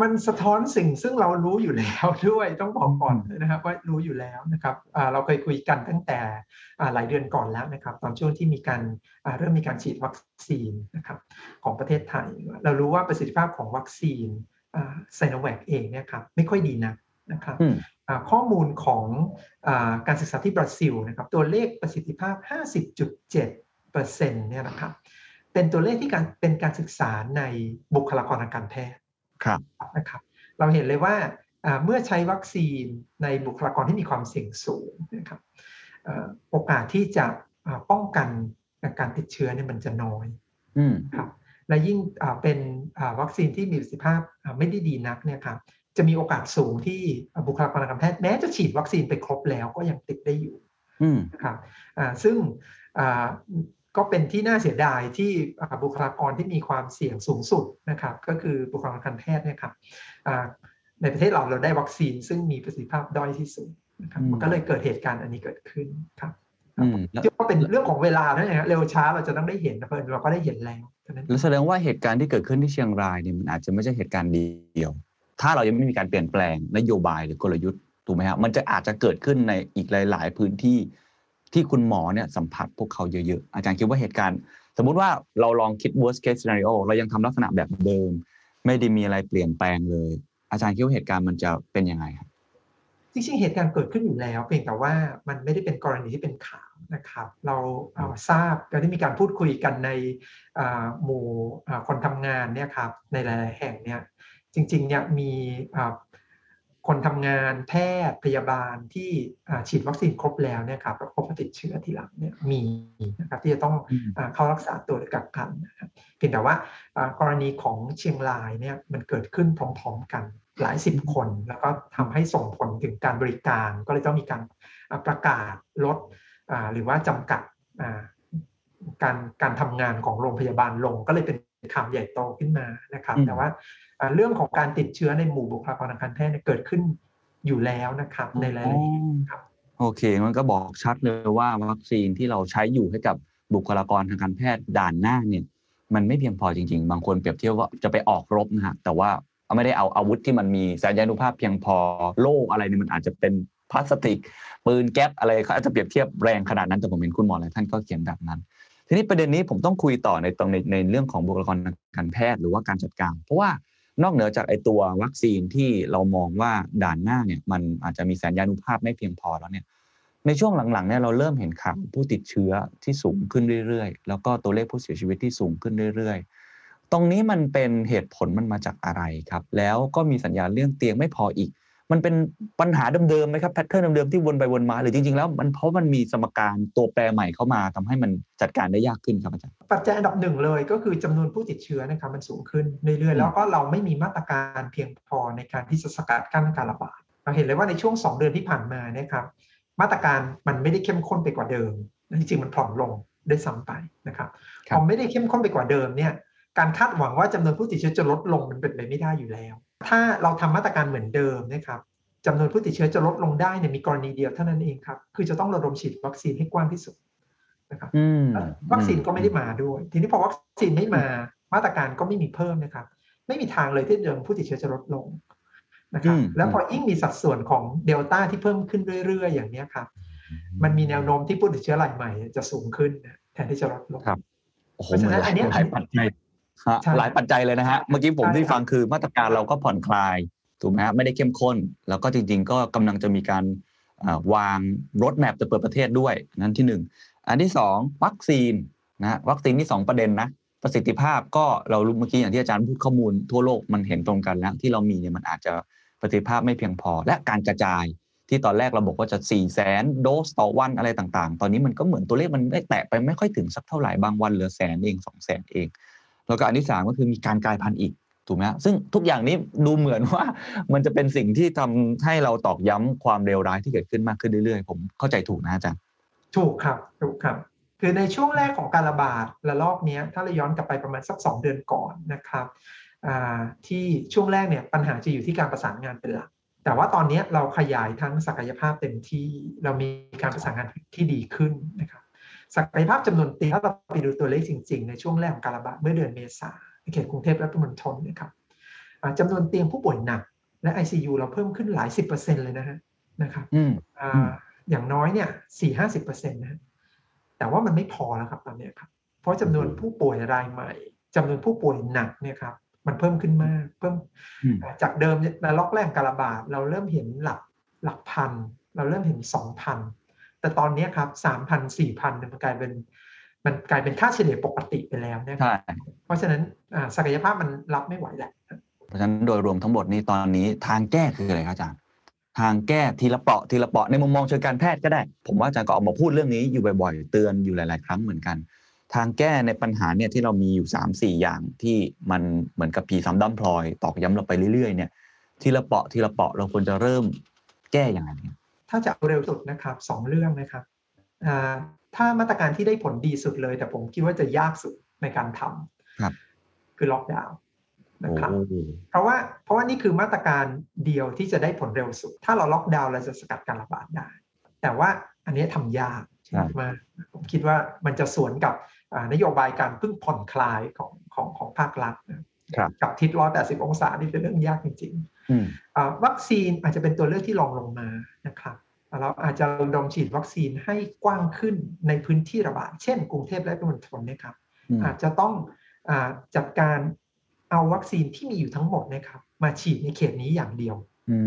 Speaker 1: มันสะท้อนสิ่งซึ่งเรารู้อยู่แล้วด้วยต้องบอกก่อนนะครับว่ารู้อยู่แล้วนะครับเราเคยคุยกันตั้งแต่หลายเดือนก่อนแล้วนะครับ ตอนช่วงที่มีการเริ่มมีการฉีดวัคซีนนะครับของประเทศไทย เรารู้ว่าประสิทธิภาพของวัคซีนไซโนแวคเองเนี่ยครับไม่ค่อยดีนะนะครับข้อมูลของอการศึกษาที่บราซิลนะครับตัวเลขประสิทธิภาพ 50.7%เนี่ยนะครับเป็นตัวเลขที่การเป็นการศึกษาในบุคลากรทางการแพทย์
Speaker 5: ครับ
Speaker 1: นะครับเราเห็นเลยว่าเมื่อใช้วัคซีนในบุคลากรที่มีความเสี่ยงสูงนะครับโอกาสที่จะป้องกันการติดเชื้อเนี่ยมันจะน้อยครับและยิ่งเป็นวัคซีนที่มีประสิทธิภาพไม่ได้ดีนักเนี่ยครับจะมีโอกาสสูงที่บุคลากรทางการแพทย์แม้จะฉีดวัคซีนไปครบแล้วก็ยังติดได้อยู่นะครับซึ่ง ก็เป็นที่น่าเสียดายที่บุคลากรที่มีความเสี่ยงสูงสุดนะครับก็คือบุคลากรทางการแพทย์เนี่ยครับในประเทศเราเราได้วัคซีนซึ่งมีประสิทธิภาพด้อยที่สุดนะครับมันก็เลยเกิดเหตุการณ์อันนี้เกิดขึ้นครับที่ว่าเป็นเรื่องของเวลานั่นเองเร็วช้าเราจะต้องได้เห็นนะเพื่อนเราก็ได้เห็นแล้ว
Speaker 5: แล้วแสดงว่าเหตุการณ์ที่เกิดขึ้นที่เชียงรายเนี่ยมันอาจจะไม่ใช่เหตุการณ์เดียว ถ้าเรายังไม่มีการเปลี่ยนแปลงนโยบายหรือกลยุทธ์ถูกไหมครับมันจะอาจจะเกิดขึ้นในอีกหลาย ๆ พื้นที่ ที่คุณหมอเนี่ยสัมผัสพวกเขาเยอะๆ อาจารย์คิดว่าเหตุการณ์ สมมุติว่าเราลองคิด worst case scenario เรายังทำลักษณะแบบเดิม ไม่ได้มีอะไรเปลี่ยนแปลงเลย อาจารย์คิดว่าเหตุการณ์มันจะเป็นยังไงครับ
Speaker 1: จริงๆเหตุการณ์เกิดขึ้นอยู่แล้ว เพียงแต่ว่ามันไม่ได้เป็นกรณีที่เป็นข่าวนะครับ เราเอาทราบเราได้มีการพูดคุยกันในหมู่คนทำงานเนี่ยครับในหลายๆแห่งเนี่ยจริงๆเนี่ยมี คนทำงานแพทย์พยาบาลที่ฉีดวัคซีนครบแล้วเนี่ยครับแล้วพบติดเชื้อทีหลังเนี่ยมีนะครับที่จะต้องเข้ารักษาตัวหรือกักกันนะครับเพียงแต่ว่ากรณีของเชียงรายเนี่ยมันเกิดขึ้นพร้อมๆกันหลายสิบคน แล้วก็ทำให้ส่งผลถึงการบริการ ก็เลยต้องมีการประกาศลดหรือว่าจำกัดการการทำงานของโรงพยาบาลลงก็เลยเป็นข่าวใหญ่โตขึ้นมานะครับ แต่ว่า เรื่องของการติดเชื้อในหมู่บุคลากรทางการแพทย์เกิดขึ้นอยู่แล้วนะครับในรายละเอียดครับ
Speaker 5: โอเค มันก็บอกชัดเลยว่าวัคซีนที่เราใช้อยู่ให้กับบุคลากรทางการแพทย์ด่านหน้าเนี่ยมันไม่เพียงพอจริง ๆ บางคนเปรียบเทียบว่าจะไปออกรบนะฮะแต่ว่าไม่ได้เอาอาวุธที่มันมีสัญญาณุภาพเพียงพอโล่อะไรนี่มันอาจจะเป็นพลาสติก ปืนแก๊ปอะไรเขาอาจจะเปรียบเทียบแรงขนาดนั้นแต่ผมเห็นคุณหมอหลายท่านก็เขียนแบบนั้น ทีนี้ประเด็นนี้ผมต้องคุยต่อในตรงในในเรื่องของบุคลากรทางการแพทย์หรือว่าการจัดการ เพราะว่า นอกเหนือจากไอตัววัคซีนที่เรามองว่าด่านหน้าเนี่ยมันอาจจะมีสัญญาณุภาพไม่เพียงพอแล้วเนี่ยในช่วงหลังๆเนี่ยเราเริ่มเห็นข่าวผู้ติดเชื้อที่สูงขึ้นเรื่อยๆ แล้วก็ตัวเลขผู้เสียชีวิตที่สูงขึ้นเรื่อยๆ ตรงนี้มันเป็นเหตุผลมันมาจากอะไรครับ แล้วก็มีสัญญาณเรื่องเตียงไม่พออีก มันเป็นปัญหาเดิมๆไหมครับแพทเทิร์นเดิมๆที่วนไปวนมาหรือจริงๆแล้วมันเพราะมันมีสมการตัวแปรใหม่เข้ามาทำให้มันจัดการได้ยากขึ้นครับอาจารย์
Speaker 1: ปัจจัยอันดับหนึ่งเลยก็คือจำนวนผู้ติดเชื้อนะครับมันสูงขึ้นเรื่อยๆแล้วก็เราไม่มีมาตรการเพียงพอในการที่จะสกัดกั้นการระบาดเราเห็นเลยว่าในช่วง 2 เดือนที่ผ่านมานะครับมาตรการมันไม่ได้เข้มข้นไปกว่าเดิมจริงๆมันผ่อนลงได้ซ้ำไปนะครับพอไม่ได้เข้มข้นไปกว่าเดิมเนี่ยการคาดหวังว่าจำนวนผู้ติดเชื้อจะลดลงมันเป็นไปไม่ได้อยู่แล้ว ถ้าเราทำมาตรการเหมือนเดิมนะครับจำนวนผู้ติดเชื้อจะลดลงได้เนี่ยมีกรณีเดียวเท่านั้นเองครับ คือจะต้องระดมฉีดวัคซีนให้กว้างที่สุดนะครับวัคซีนก็ไม่ได้มาด้วย ทีนี้พอวัคซีนไม่มามาตรการก็ไม่มีเพิ่มนะครับ ไม่มีทางเลยที่เดิมผู้ติดเชื้อจะลดลงนะครับ แล้วพอยิ่งมีสัดส่วนของเดลต้าที่เพิ่มขึ้นเรื่อยๆ อย่างนี้ครับ มันมีแนวโน้มที่ผู้ติดเชื้อรายใหม่จะสูงขึ้นแทนที่จะลดลง
Speaker 5: ครับโอ้โหเหมือนหลายปัจจัย หลายปัจจัยเลยนะฮะเมื่อกี้ผมที่ฟังคือมาตรการเราก็ผ่อนคลายถูกไหมฮะไม่ได้เข้มข้น แล้วก็จริง ๆ ก็กำลังจะมีการวางรถแมพจะเปิดประเทศด้วยนั้นที่หนึ่งอันที่สองวัคซีนนะวัคซีนที่สองประเด็นนะประสิทธิภาพก็เรารู้เมื่อกี้อย่างที่อาจารย์พูดข้อมูลทั่วโลกมันเห็นตรงกันแล้วที่เรามีเนี่ยมันอาจจะประสิทธิภาพไม่เพียงพอ และการกระจายที่ตอนแรกเราบอกว่าจะ4ี่แสนโดสต่อวันอะไรต่างๆ ตอนนี้มันก็เหมือนตัวเลขมันได้แตะไปไม่ค่อยถึงสักเท่าไหร่บางวันเหลือแสนเองสองแสนเอง แล้วก็อันที่สามก็คือมีการกลายพันธุ์อีกถูกไหมซึ่งทุกอย่างนี้ดูเหมือนว่ามันจะเป็นสิ่งที่ทำให้เราตอกย้ำความเลวร้ายที่เกิดขึ้นมากขึ้นเรื่อยๆ ผมเข้าใจถูกนะอาจารย์
Speaker 1: ถูกครับถูกครับ คือในช่วงแรกของการระบาดระลอกนี้ถ้าเราย้อนกลับไปประมาณสักสองเดือนก่อนนะครับที่ช่วงแรกเนี่ยปัญหาจะอยู่ที่การประสานงานเป็นหลัก แต่ว่าตอนนี้เราขยายทั้งศักยภาพเต็มที่เรามีการประสานงานที่ดีขึ้นนะครับ ศักยภาพจำนวนเตียงถ้าเราไปดูตัวเลขจริง ๆ ในช่วงแรกของการระบาดเมื่อเดือนเมษาในเขตกรุงเทพและปริมณฑลนะครับจำนวนเตียงผู้ป่วยหนัก และ ICU เราเพิ่มขึ้นหลายสิบเปอร์เซ็นต์เลยนะฮะนะครับอย่างน้อยเนี่ยสี่ห้าสิบเปอร์เซ็นต์นะแต่ว่ามันไม่พอแล้วครับตอนนี้ครับ เพราะจำนวนผู้ป่วยรายใหม่จำนวนผู้ป่วยหนักเนี่ยครับมันเพิ่มขึ้นมากเพิ่มจากเดิมในล็อกแรกการระบาดเราเริ่มเห็นหลักหลักพัน เราเริ่มเห็นสองพัน แต่ตอนนี้ครับสามพันสี่พันมันกลายเป็น มันกลายเป็นค่าเฉลี่ยปกติไปแล้วนะครับเพราะฉะนั้นศักยภาพมันรับไม่ไหวแหละ
Speaker 5: เพราะฉะนั้นโดยรวมทั้งหมดนี้ตอนนี้ทางแก้คืออะไรครับอาจารย์ทางแก้ทีละเปาะทีละเปาะในมุมมองเชิงการแพทย์ก็ได้ ผมว่าอาจารย์ก็ออกมาพูดเรื่องนี้อยู่บ่อยๆ เตือนอยู่หลาย ๆ ครั้งเหมือนกัน ทางแก้ในปัญหาเนี่ยที่เรามีอยู่3ามสี่อย่างที่มันเหมือนกับผีซ้ำด้ำพลอย ตอกย้ำเราไปเรื่อยๆเนี่ยทีละเปาะทีละเปาะเราควรจะเริ่มแก้อย่างไร
Speaker 1: ถ้าจะเร็วสุดนะครับสองเรื่องนะครับถ้ามาตรการที่ได้ผลดีสุดเลย แต่ผมคิดว่าจะยากสุดในการทำคือล็อกดาวน์นะครับเพราะว่าเพราะว่านี่คือมาตรการเดียวที่จะได้ผลเร็วสุด ถ้าเราล็อกดาวน์เราจะสกัดการระบาดได้ แต่ว่าอันนี้ทำยากมากผมคิดว่ามันจะสวนกับนโยบายการพึ่งผ่อนคลายของของของภาครัฐกับทิศร้อยแปดสิบองศานี่เป็นเรื่องยากจริง
Speaker 5: อืม
Speaker 1: อ่าวัคซีนอาจจะเป็นตัวเลือกที่รองลงมานะครับเราอาจจะระดมฉีดวัคซีนให้กว้างขึ้นในพื้นที่ระบาด เช่นกรุงเทพและปริมณฑลเนะครับ
Speaker 5: อืม
Speaker 1: อาจจะต้องอาจัดการเอาวัคซีนที่มีอยู่ทั้งหมดนะครับ มาฉีดในเขตนี้อย่างเดียว
Speaker 5: อื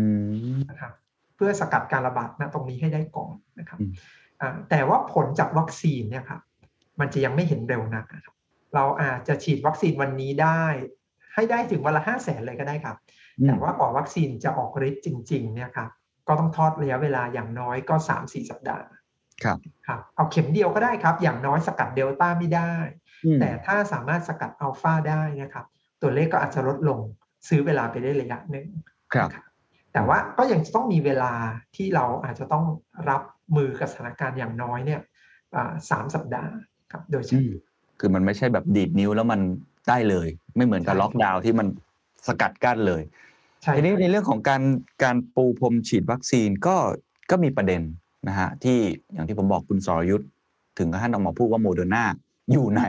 Speaker 5: ม
Speaker 1: นะครับเพื่อสกัดการระบาดณตรงนี้ให้ได้ก่อนนะครับ
Speaker 5: อืม
Speaker 1: อ่าแต่ว่าผลจากวัคซีนเนี่ยครับมันจะยังไม่เห็นเร็วนักนะครับ เราอาจจะฉีดวัคซีนวันนี้ได้ ให้ได้ถึงวันละห้าแสนเลยก็ได้ครับ แต่ว่ากว่าวัคซีนจะออกฤทธิ์จริงๆเนี่ยครับก็ต้องทอดระยะเวลาอย่างน้อยก็3-4สัปดาห์
Speaker 5: ครับ
Speaker 1: ครับเอาเข็มเดียวก็ได้ครับ อย่างน้อยสกัดเดลต้าไม่ได้
Speaker 5: อืม
Speaker 1: แต่ถ้าสามารถสกัดอัลฟาได้นะครับ ตัวเลขก็อาจจะลดลงซื้อเวลาไปได้ระยะหนึ่ง
Speaker 5: ครับ
Speaker 1: นะแต่ว่าก็ยังจะต้องมีเวลาที่เราอาจจะต้องรับมือกับสถานการณ์อย่างน้อยเนี่ยอ่าสามสัปดาห์ครับโดยเฉลี่ย อืม
Speaker 5: คือมันไม่ใช่แบบดีดนิ้วแล้วมันได้เลย ไม่เหมือนกับ
Speaker 1: ใช่
Speaker 5: ล็อกดาวน์ที่มันสกัดกั้นเลย
Speaker 1: ใช่
Speaker 5: ทีนี้
Speaker 1: ครับ
Speaker 5: ในเรื่องของการการปูพรมฉีดวัคซีนก็ก็มีประเด็นนะฮะที่อย่างที่ผมบอกคุณสรยุทธ์ถึงขั้นออกมาพูดว่าโมเดอร์นาอยู่ไหน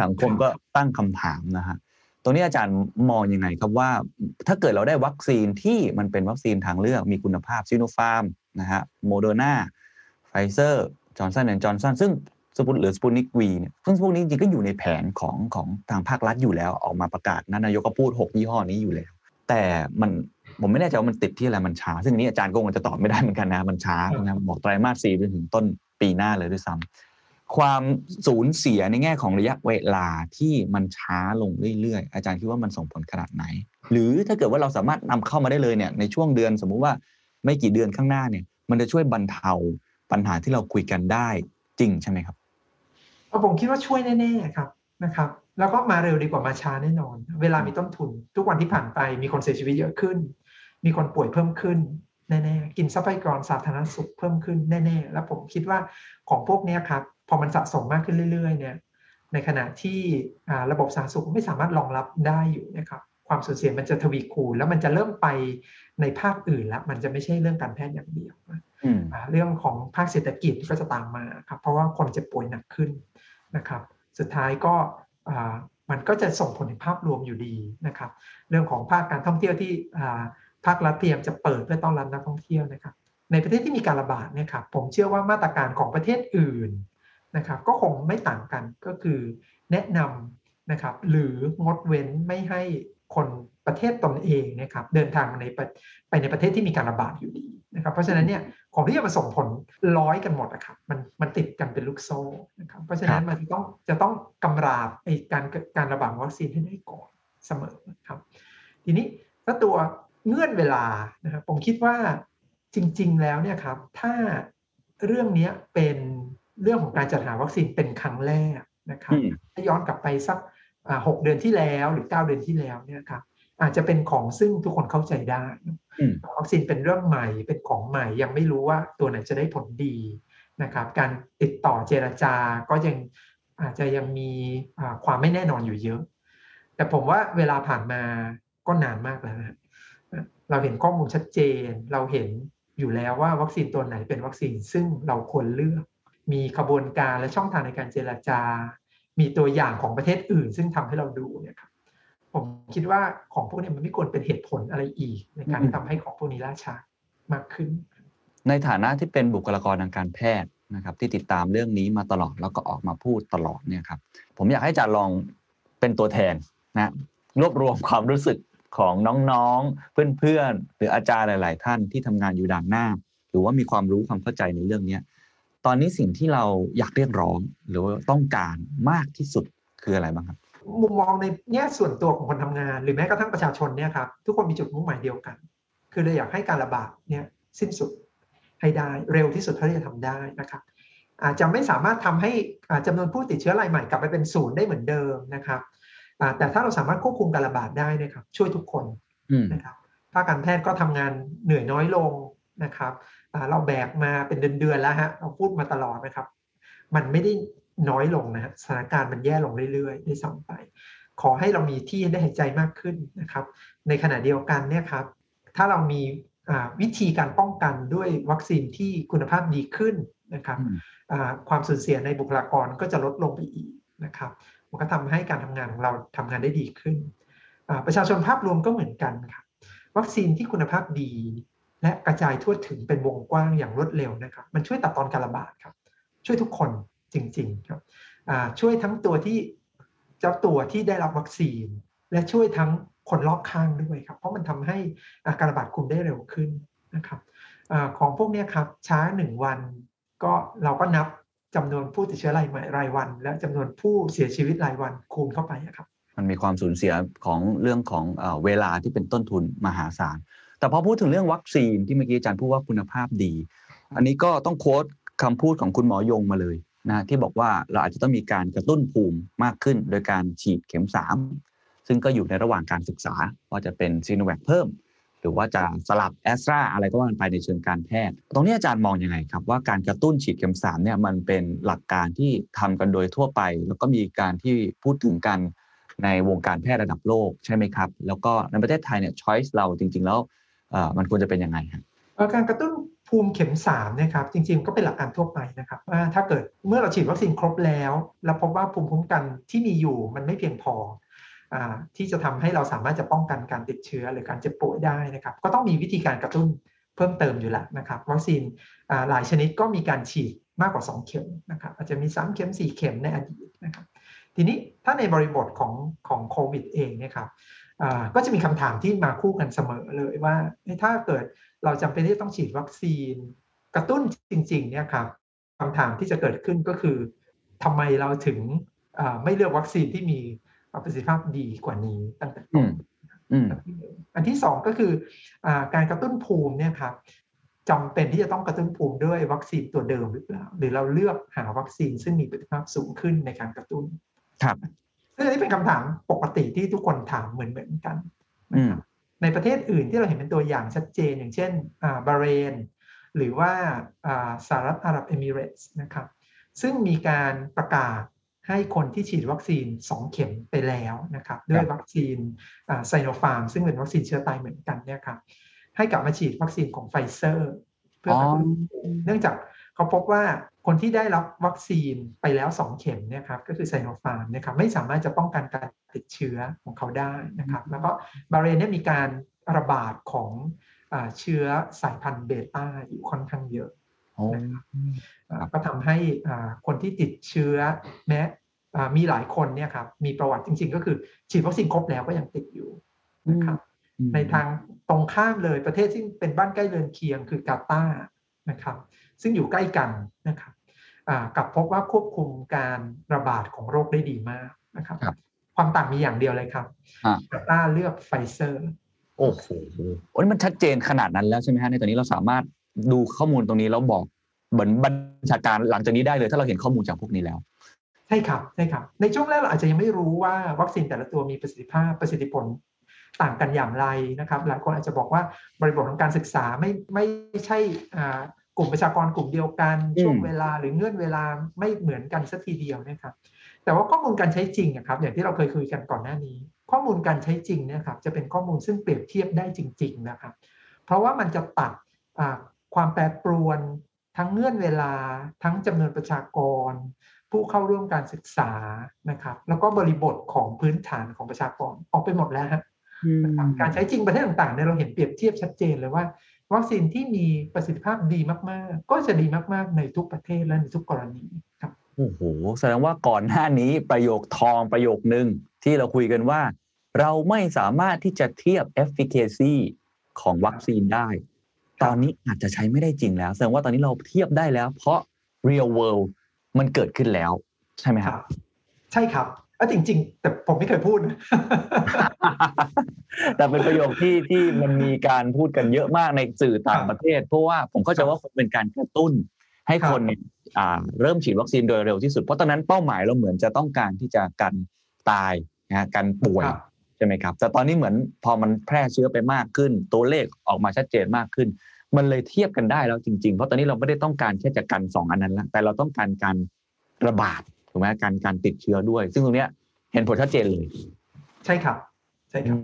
Speaker 5: สังคมก็ตั้งคำถามนะฮะตรงนี้อาจารย์มองยังไงครับว่า ถ้าเกิดเราได้วัคซีนที่มันเป็นวัคซีนทางเลือกมีคุณภาพซิโนฟาร์มนะฮะโมเดอร์นาไฟเซอร์จอร์นสันแอนด์จอร์นสันซึ่งสปุตหรือสปุตนิกวีเนี่ยซึ่งพวกนี้จริงๆก็อยู่ในแผนของของทางภาครัฐอยู่แล้วออกมาประกาศนะนายกก็พูด 6 ยี่ห้อนี้อยู่แล้ว แต่มันผมไม่แน่ใจว่ามันติดที่อะไรมันช้า ซึ่งนี้อาจารย์ก็คงจะตอบไม่ได้เหมือนกันนะมันช้านะบอกไตรมาสสี่จนถึงต้นปีหน้าเลยด้วยซ้ำความสูญเสียในแง่ของระยะเวลาที่มันช้าลงเรื่อยๆ อาจารย์คิดว่ามันส่งผลขนาดไหน หรือถ้าเกิดว่าเราสามารถนำเข้ามาได้เลยเนี่ยในช่วงเดือนสมมุติว่าไม่กี่เดือนข้างหน้าเนี่ย มันจะช่วยบรรเทาปัญหาที่เราคุยกันได้จริงใช่ไหมครับ
Speaker 1: ผมคิดว่าช่วยแน่ๆครับนะครับ แล้วก็มาเร็วดีกว่ามาช้าแน่นอน เวลามีต้นทุน ทุกวันที่ผ่านไปมีคนเสียชีวิตเยอะขึ้น มีคนป่วยเพิ่มขึ้นแน่ๆกินทรัพยากรสาธารณสุขเพิ่มขึ้นแน่ๆแล้วผมคิดว่าของพวกเนี้ยครับพอมันสะสมมากขึ้นเรื่อยๆเนี่ยในขณะที่อ่าระบบสาธารณสุขไม่สามารถรองรับได้อยู่นะครับความสูญเสียมันจะทวีคูณแล้วมันจะเริ่มไปในภาคอื่นแล้วมันจะไม่ใช่เรื่องการแพทย์อย่างเดียว
Speaker 5: อืม
Speaker 1: อ่าเรื่องของภาคเศรษฐกิจก็จะตามมาครับเพราะว่าคนเจ็บป่วยหนักขึ้นนะครับ สุดท้ายก็อ่า มันก็จะส่งผลในภาพรวมอยู่ดีนะครับ เรื่องของภาคการท่องเที่ยวที่ภาครัฐเตรียมจะเปิดเพื่อต้อนรับนักท่องเที่ยวนะครับ ในประเทศที่มีการระบาดเนี่ยครับผมเชื่อว่ามาตรการของประเทศอื่นนะครับ ก็คงไม่ต่างกันก็คือแนะนำนะครับ หรืองดเว้นไม่ให้คนประเทศตนเองนะครับ เดินทางในไปในประเทศที่มีการระบาดอยู่ดีนะครับ เพราะฉะนั้นเนี่ย ของที่จะมาส่งผลร้อยกันหมดนะครับมันมันติดกันเป็นลูกโซ่นะครับเพราะฉะนั้นมันจะต้องจะต้องกำราบไอ้การการระบาดวัคซีนให้ได้ก่อนเสมอครับ ทีนี้ถ้าตัวเงื่อนเวลานะครับผมคิดว่าจริง ๆ แล้วเนี่ยครับถ้าเรื่องเนี้ยเป็นเรื่องของการจัดหาวัคซีนเป็นครั้งแรกนะครับ
Speaker 5: อืม
Speaker 1: ถ้าย้อนกลับไปสักอ่าหกเดือนที่แล้วหรือ9เดือนที่แล้วเนี่ยครับอาจจะเป็นของซึ่งทุกคนเข้าใจได้
Speaker 5: อืม
Speaker 1: วัคซีนเป็นเรื่องใหม่เป็นของใหม่ยังไม่รู้ว่าตัวไหนจะได้ผลดีนะครับ การติดต่อเจรจาก็ยังอาจจะยังมีความไม่แน่นอนอยู่เยอะ แต่ผมว่าเวลาผ่านมาก็นานมากแล้วนะเราเห็นข้อมูลชัดเจน เราเห็นอยู่แล้วว่าวัคซีนตัวไหนเป็นวัคซีนซึ่งเราควรเลือก มีขบวนการและช่องทางในการเจรจา มีตัวอย่างของประเทศอื่น ซึ่งทำให้เราดูเนี่ยครับ ผมคิดว่าของพวกนี้มันไม่ควรเป็นเหตุผลอะไรอีก ในการที่ทำให้ของพวกนี้ล่าช้ามากขึ้น
Speaker 5: ในฐานะที่เป็นบุคลากรทางการแพทย์นะครับ ที่ติดตามเรื่องนี้มาตลอดแล้วก็ออกมาพูดตลอดเนี่ยครับ ผมอยากให้อาจารย์ลองเป็นตัวแทนนะรวบรวมความรู้สึกของน้องๆ เพื่อนๆ หรืออาจารย์หลาย ๆ ท่านที่ทำงานอยู่ด่านหน้า หรือว่ามีความรู้ความเข้าใจในเรื่องเนี้ยตอนนี้สิ่งที่เราอยากเรียกร้องหรือว่าต้องการมากที่สุดคืออะไรบ้างครับ
Speaker 1: มุมมองในแง่ส่วนตัวของคนทำงาน หรือแม้กระทั่งประชาชนเนี่ยครับทุกคนมีจุดมุ่งหมายเดียวกัน คือเราอยากให้การระบาดเนี่ยสิ้นสุดให้ได้เร็วที่สุดเท่าที่จะทำได้นะครับอาจจะไม่สามารถทำให้อ่าจำนวนผู้ติดเชื้อรายใหม่กลับไปเป็นศูนย์ได้เหมือนเดิมนะครับอ่าแต่ถ้าเราสามารถควบคุมการระบาดได้นะครับช่วยทุกคน
Speaker 5: อืม
Speaker 1: นะครับภาคการแพทย์ก็ทำงานเหนื่อยน้อยลงนะครับอ่าเราแบกมาเป็นเดือนๆแล้วฮะเราพูดมาตลอดนะครับ มันไม่ได้ น้อยลงนะฮะสถานการณ์มันแย่ลงเรื่อยๆได้วยซ้ำไป ขอให้เรามีที่ได้หายใจมากขึ้นนะครับ ในขณะเดียวกันเนี่ยครับ ถ้าเรามีอ่าวิธีการป้องกันด้วยวัคซีนที่คุณภาพดีขึ้นนะครับ
Speaker 5: อืม
Speaker 1: อ่าความสูญเสียในบุคลากรก็จะลดลงไปอีกนะครับ มันก็ทำให้การทำงานของเราทำงานได้ดีขึ้นอ่าประชาชนภาพรวมก็เหมือนกันครับวัคซีนที่คุณภาพดี และกระจายทั่วถึงเป็นวงกว้างอย่างรวดเร็วนะครับ มันช่วยตัดตอนการระบาดครับ ช่วยทุกคน จริง ๆ ครับช่วยทั้งตัวที่เจ้าตัวที่ได้รับวัคซีน และช่วยทั้งคนรอบข้างด้วยครับ เพราะมันทำให้การระบาดคุมได้เร็วขึ้นนะครับอของพวกนี้ครับช้าหนึ่งวันก็เราก็นับจำนวนผู้ติดเชื้อรายใหม่รายวัน และจำนวนผู้เสียชีวิตรายวันคูณเข้าไปครับ
Speaker 5: มันมีความสูญเสียของเรื่องของเวลาที่เป็นต้นทุนมหาศาล แต่พอพูดถึงเรื่องวัคซีนที่เมื่อกี้อาจารย์พูดว่าคุณภาพดี อันนี้ก็ต้องโค้ดคำพูดของคุณหมอยงมาเลย นะที่บอกว่าเราอาจจะต้องมีการกระตุ้นภูมิมากขึ้น โดยการฉีดเข็ม 3 ซึ่งก็อยู่ในระหว่างการศึกษาว่าจะเป็นซีโนแวคเพิ่ม หรือว่าจะสลับแอสตราอะไรก็ว่ากันไปในเชิงการแพทย์ ตรงนี้อาจารย์มองอยังไงครับ ว่าการกระตุ้นฉีดเข็ม3เนี่ยมันเป็นหลักการที่ทำกันโดยทั่วไป แล้วก็มีการที่พูดถึงกันในวงการแพทย์ระดับโลกใช่ไหมครับ แล้วก็ในประเทศไทยเนี่ยช้อยส์เราจริง ๆ แล้วมันควรจะเป็นยังไงครับ
Speaker 1: การกระตุ้น ภูมิเข็ม3นะครับจริงๆ ก็เป็นหลักการทั่วไปนะครับว่าถ้าเกิดเมื่อเราฉีดวัคซีนครบแล้วแล้วพบว่าภูมิคุ้มกันที่มีอยู่มันไม่เพียงพออที่จะทำให้เราสามารถจะป้องกันการติดเชื้อหรือการเจ็บป่วยได้นะครับ ก็ต้องมีวิธีการกระตุ้นเพิ่มเติมอยู่แล้วนะครับ วัคซีนหลายชนิดก็มีการฉีดมากกว่า 2 เข็มนะครับอาจจะมี 3 เข็ม 4 เข็มในอดีตนะครับทีนี้ถ้าในบริบทของของโควิดเองนะครับ ก็จะมีคำถามที่มาคู่กันเสมอเลยว่าถ้าเกิดเราจำเป็นที่ต้องฉีดวัคซีน กระตุ้นจริงๆเนี่ยครับคำถามที่จะเกิดขึ้นก็คือทำไมเราถึงไม่เลือกวัคซีนที่มีประสิทธิภาพดีกว่านี้ตั้งแต่ต้นอันที่สองก็คืออการกระตุ้นภูมิเนี่ยครับจำเป็นที่จะต้องกระตุ้นภูมิด้วยวัคซีนตัวเดิมหรือเปล่าหรือเราเลือกหาวัคซีนซึ่งมีประสิทธิภาพสูงขึ้นในการกระตุ้น
Speaker 5: ครับ
Speaker 1: ซึ่งอันนี้เป็นคำถามปกติที่ทุกคนถามเหมือนเหมือนกันนะครับในประเทศอื่นที่เราเห็นเป็นตัวอย่างชัดเจนอย่างเช่นบาห์เรน หรือว่าสหรัฐอาหรับเอมิเรตส์นะครับ ซึ่งมีการประกาศให้คนที่ฉีดวัคซีน 2 เข็มไปแล้วนะครับ ด้วยวัคซีนไซโนฟาร์มซึ่งเป็นวัคซีนเชื้อตายเหมือนกันเนี่ยครับให้กลับมาฉีดวัคซีนของไฟเซอร์ เพื่อเนื่องจากเขาพบว่า คนที่ได้รับวัคซีนไปแล้ว 2 เข็มเนี่ยครับก็คือไซโนฟาร์มนะครับไม่สามารถจะป้องกันการติดเชื้อของเขาได้นะครับ แล้วก็บาเรนเนี่ยมีการระบาดของเชื้อสายพันธุ์เบต้าอยู่ค่อนข้างเยอะนะครับก็ทำให้คนที่ติดเชื้อแม้มีหลายคนเนี่ยครับมีประวัติจริง ๆ ก็คือฉีดวัคซีนครบแล้วก็ยังติดอยู่นะครับในทางตรงข้ามเลยประเทศที่เป็นบ้านใกล้เรือนเคียงคือกาตาร์นะครับ ซึ่งอยู่ใกล้กันนะครับกับพบว่าควบคุมการระบาดของโรคได้ดีมากนะครับ ความต่างมีอย่างเดียวเลยครับกาตาเลือกไฟเซอร์
Speaker 5: โอ้โหโอ้นี่มันชัดเจนขนาดนั้นแล้วใช่ไหมฮะในตอนนี้เราสามารถดูข้อมูลตรงนี้แล้วบอกเหมือนบัญชาการหลังจากนี้ได้เลย ถ้าเราเห็นข้อมูลจากพวกนี้แล้ว
Speaker 1: ใช่ครับใช่ครับ ในช่วงแรกเราอาจจะยังไม่รู้ว่าวัคซีนแต่ละตัวมีประสิทธิภาพประสิทธิผลต่างกันอย่างไรนะครับ หลายคนอาจจะบอกว่าบริบทของการศึกษาไม่ไม่ใช่ กลุ่มประชากรกลุ่มเดียวกันช่วงเวลาหรือเงื่อนเวลาไม่เหมือนกันสักทีเดียวนะครับแต่ว่าข้อมูลการใช้จริงนะครับ อย่างที่เราเคยคุยกันก่อนหน้านี้ ข้อมูลการใช้จริงนะครับ จะเป็นข้อมูลซึ่งเปรียบเทียบได้จริง ๆนะครับ เพราะว่ามันจะตัดความแปรปรวนทั้งเงื่อนเวลา ทั้งจำนวนประชากร ผู้เข้าร่วมการศึกษานะครับ แล้วก็บริบทของพื้นฐานของประชากรออกไปหมดแล้วฮะการใช้จริงประเทศต่างๆเนี่ยเราเห็นเปรียบเทียบชัดเจนเลยว่า วัคซีนที่มีประสิทธิภาพดีมากๆ ก็จะดีมากๆ ในทุกประเทศและในทุกกรณีครับ
Speaker 5: โอ้โหแสดงว่าก่อนหน้านี้ประโยคทองประโยคนึงที่เราคุยกันว่า เราไม่สามารถที่จะเทียบ efficacy ของวัคซีนได้ ตอนนี้อาจจะใช้ไม่ได้จริงแล้ว แสดงว่าตอนนี้เราเทียบได้แล้ว เพราะ real world มันเกิดขึ้นแล้ว ใช่ไหมครับ
Speaker 1: ใช่ครับ อจริง ๆ แต่ผมไม่เคยพูด
Speaker 5: แต่เป็นประโยคที่ที่มันมีการพูดกันเยอะมากในสื่อต่างประเทศ เพราะว่าผมก็จะว่าเป็นการกระตุ้น ให้คนเริ่มฉีดวัคซีนโดยเร็วที่สุด เพราะตอนนั้นเป้าหมายเราเหมือนจะต้องการที่จะกันตายนะกันป่วยใช่ไหมครับ แต่ตอนนี้เหมือนพอมันแพร่เชื้อไปมากขึ้น ตัวเลขออกมาชัดเจนมากขึ้น มันเลยเทียบกันได้แล้วจริงๆ เพราะตอนนี้เราไม่ได้ต้องการแค่จะกันสองอันนั้นแล้วแต่เราต้องการการระบาด ถูกไหมการการติดเชื้อด้วย ซึ่งตรงนี้เห็นผลชัดเจนเลย
Speaker 1: ใช่ครับ ใช่ครับ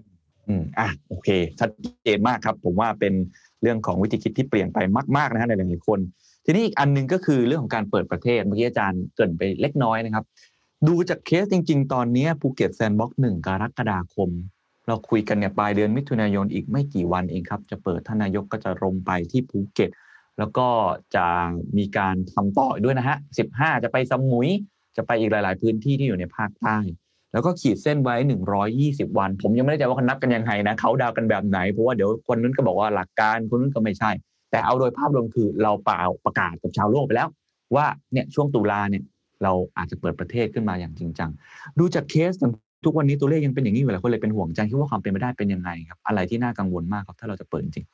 Speaker 5: อืมอะโอเค ชัดเจนมากครับ ผมว่าเป็นเรื่องของวิธีคิดที่เปลี่ยนไปมากๆนะฮะในหลายๆคน ทีนี้อีกอันนึงก็คือเรื่องของการเปิดประเทศเมื่อกี้อาจารย์เกินไปเล็กน้อยนะครับ ดูจากเคสจริง ๆ ตอนนี้ภูเก็ตแซนด์บ็อกซ์หนึ่งกรกฎาคม เราคุยกันเนี่ยปลายเดือนมิถุนายนอีกไม่กี่วันเองครับ จะเปิดท่านนายกก็จะลงไปที่ภูเก็ต แล้วก็จะมีการทำต่อด้วยนะฮะ 15 จะไปสมุย จะไปอีกหลาย ๆ พื้นที่ที่อยู่ในภาคใต้ แล้วก็ขีดเส้นไว้ 120 วัน ผมยังไม่แน่ใจว่าเขานับกันยังไงนะเขาดาวกันแบบไหน เพราะว่าเดี๋ยวคนนู้นก็บอกว่าหลักการคนนู้นก็ไม่ใช่ แต่เอาโดยภาพรวมคือเราป่าวประกาศกับชาวโลกไปแล้ว ว่าเนี่ยช่วงตุลาเนี่ยเราอาจจะเปิดประเทศขึ้นมาอย่างจริงจังดูจากเคสทุกวันนี้ตัวเลขยังเป็นอย่างนี้อยู่หลายคนเลยเป็นห่วงใจคิดว่าความเป็นไปได้เป็นยังไงครับอะไรที่น่ากังวลมากครับถ้าเราจะเปิดจริง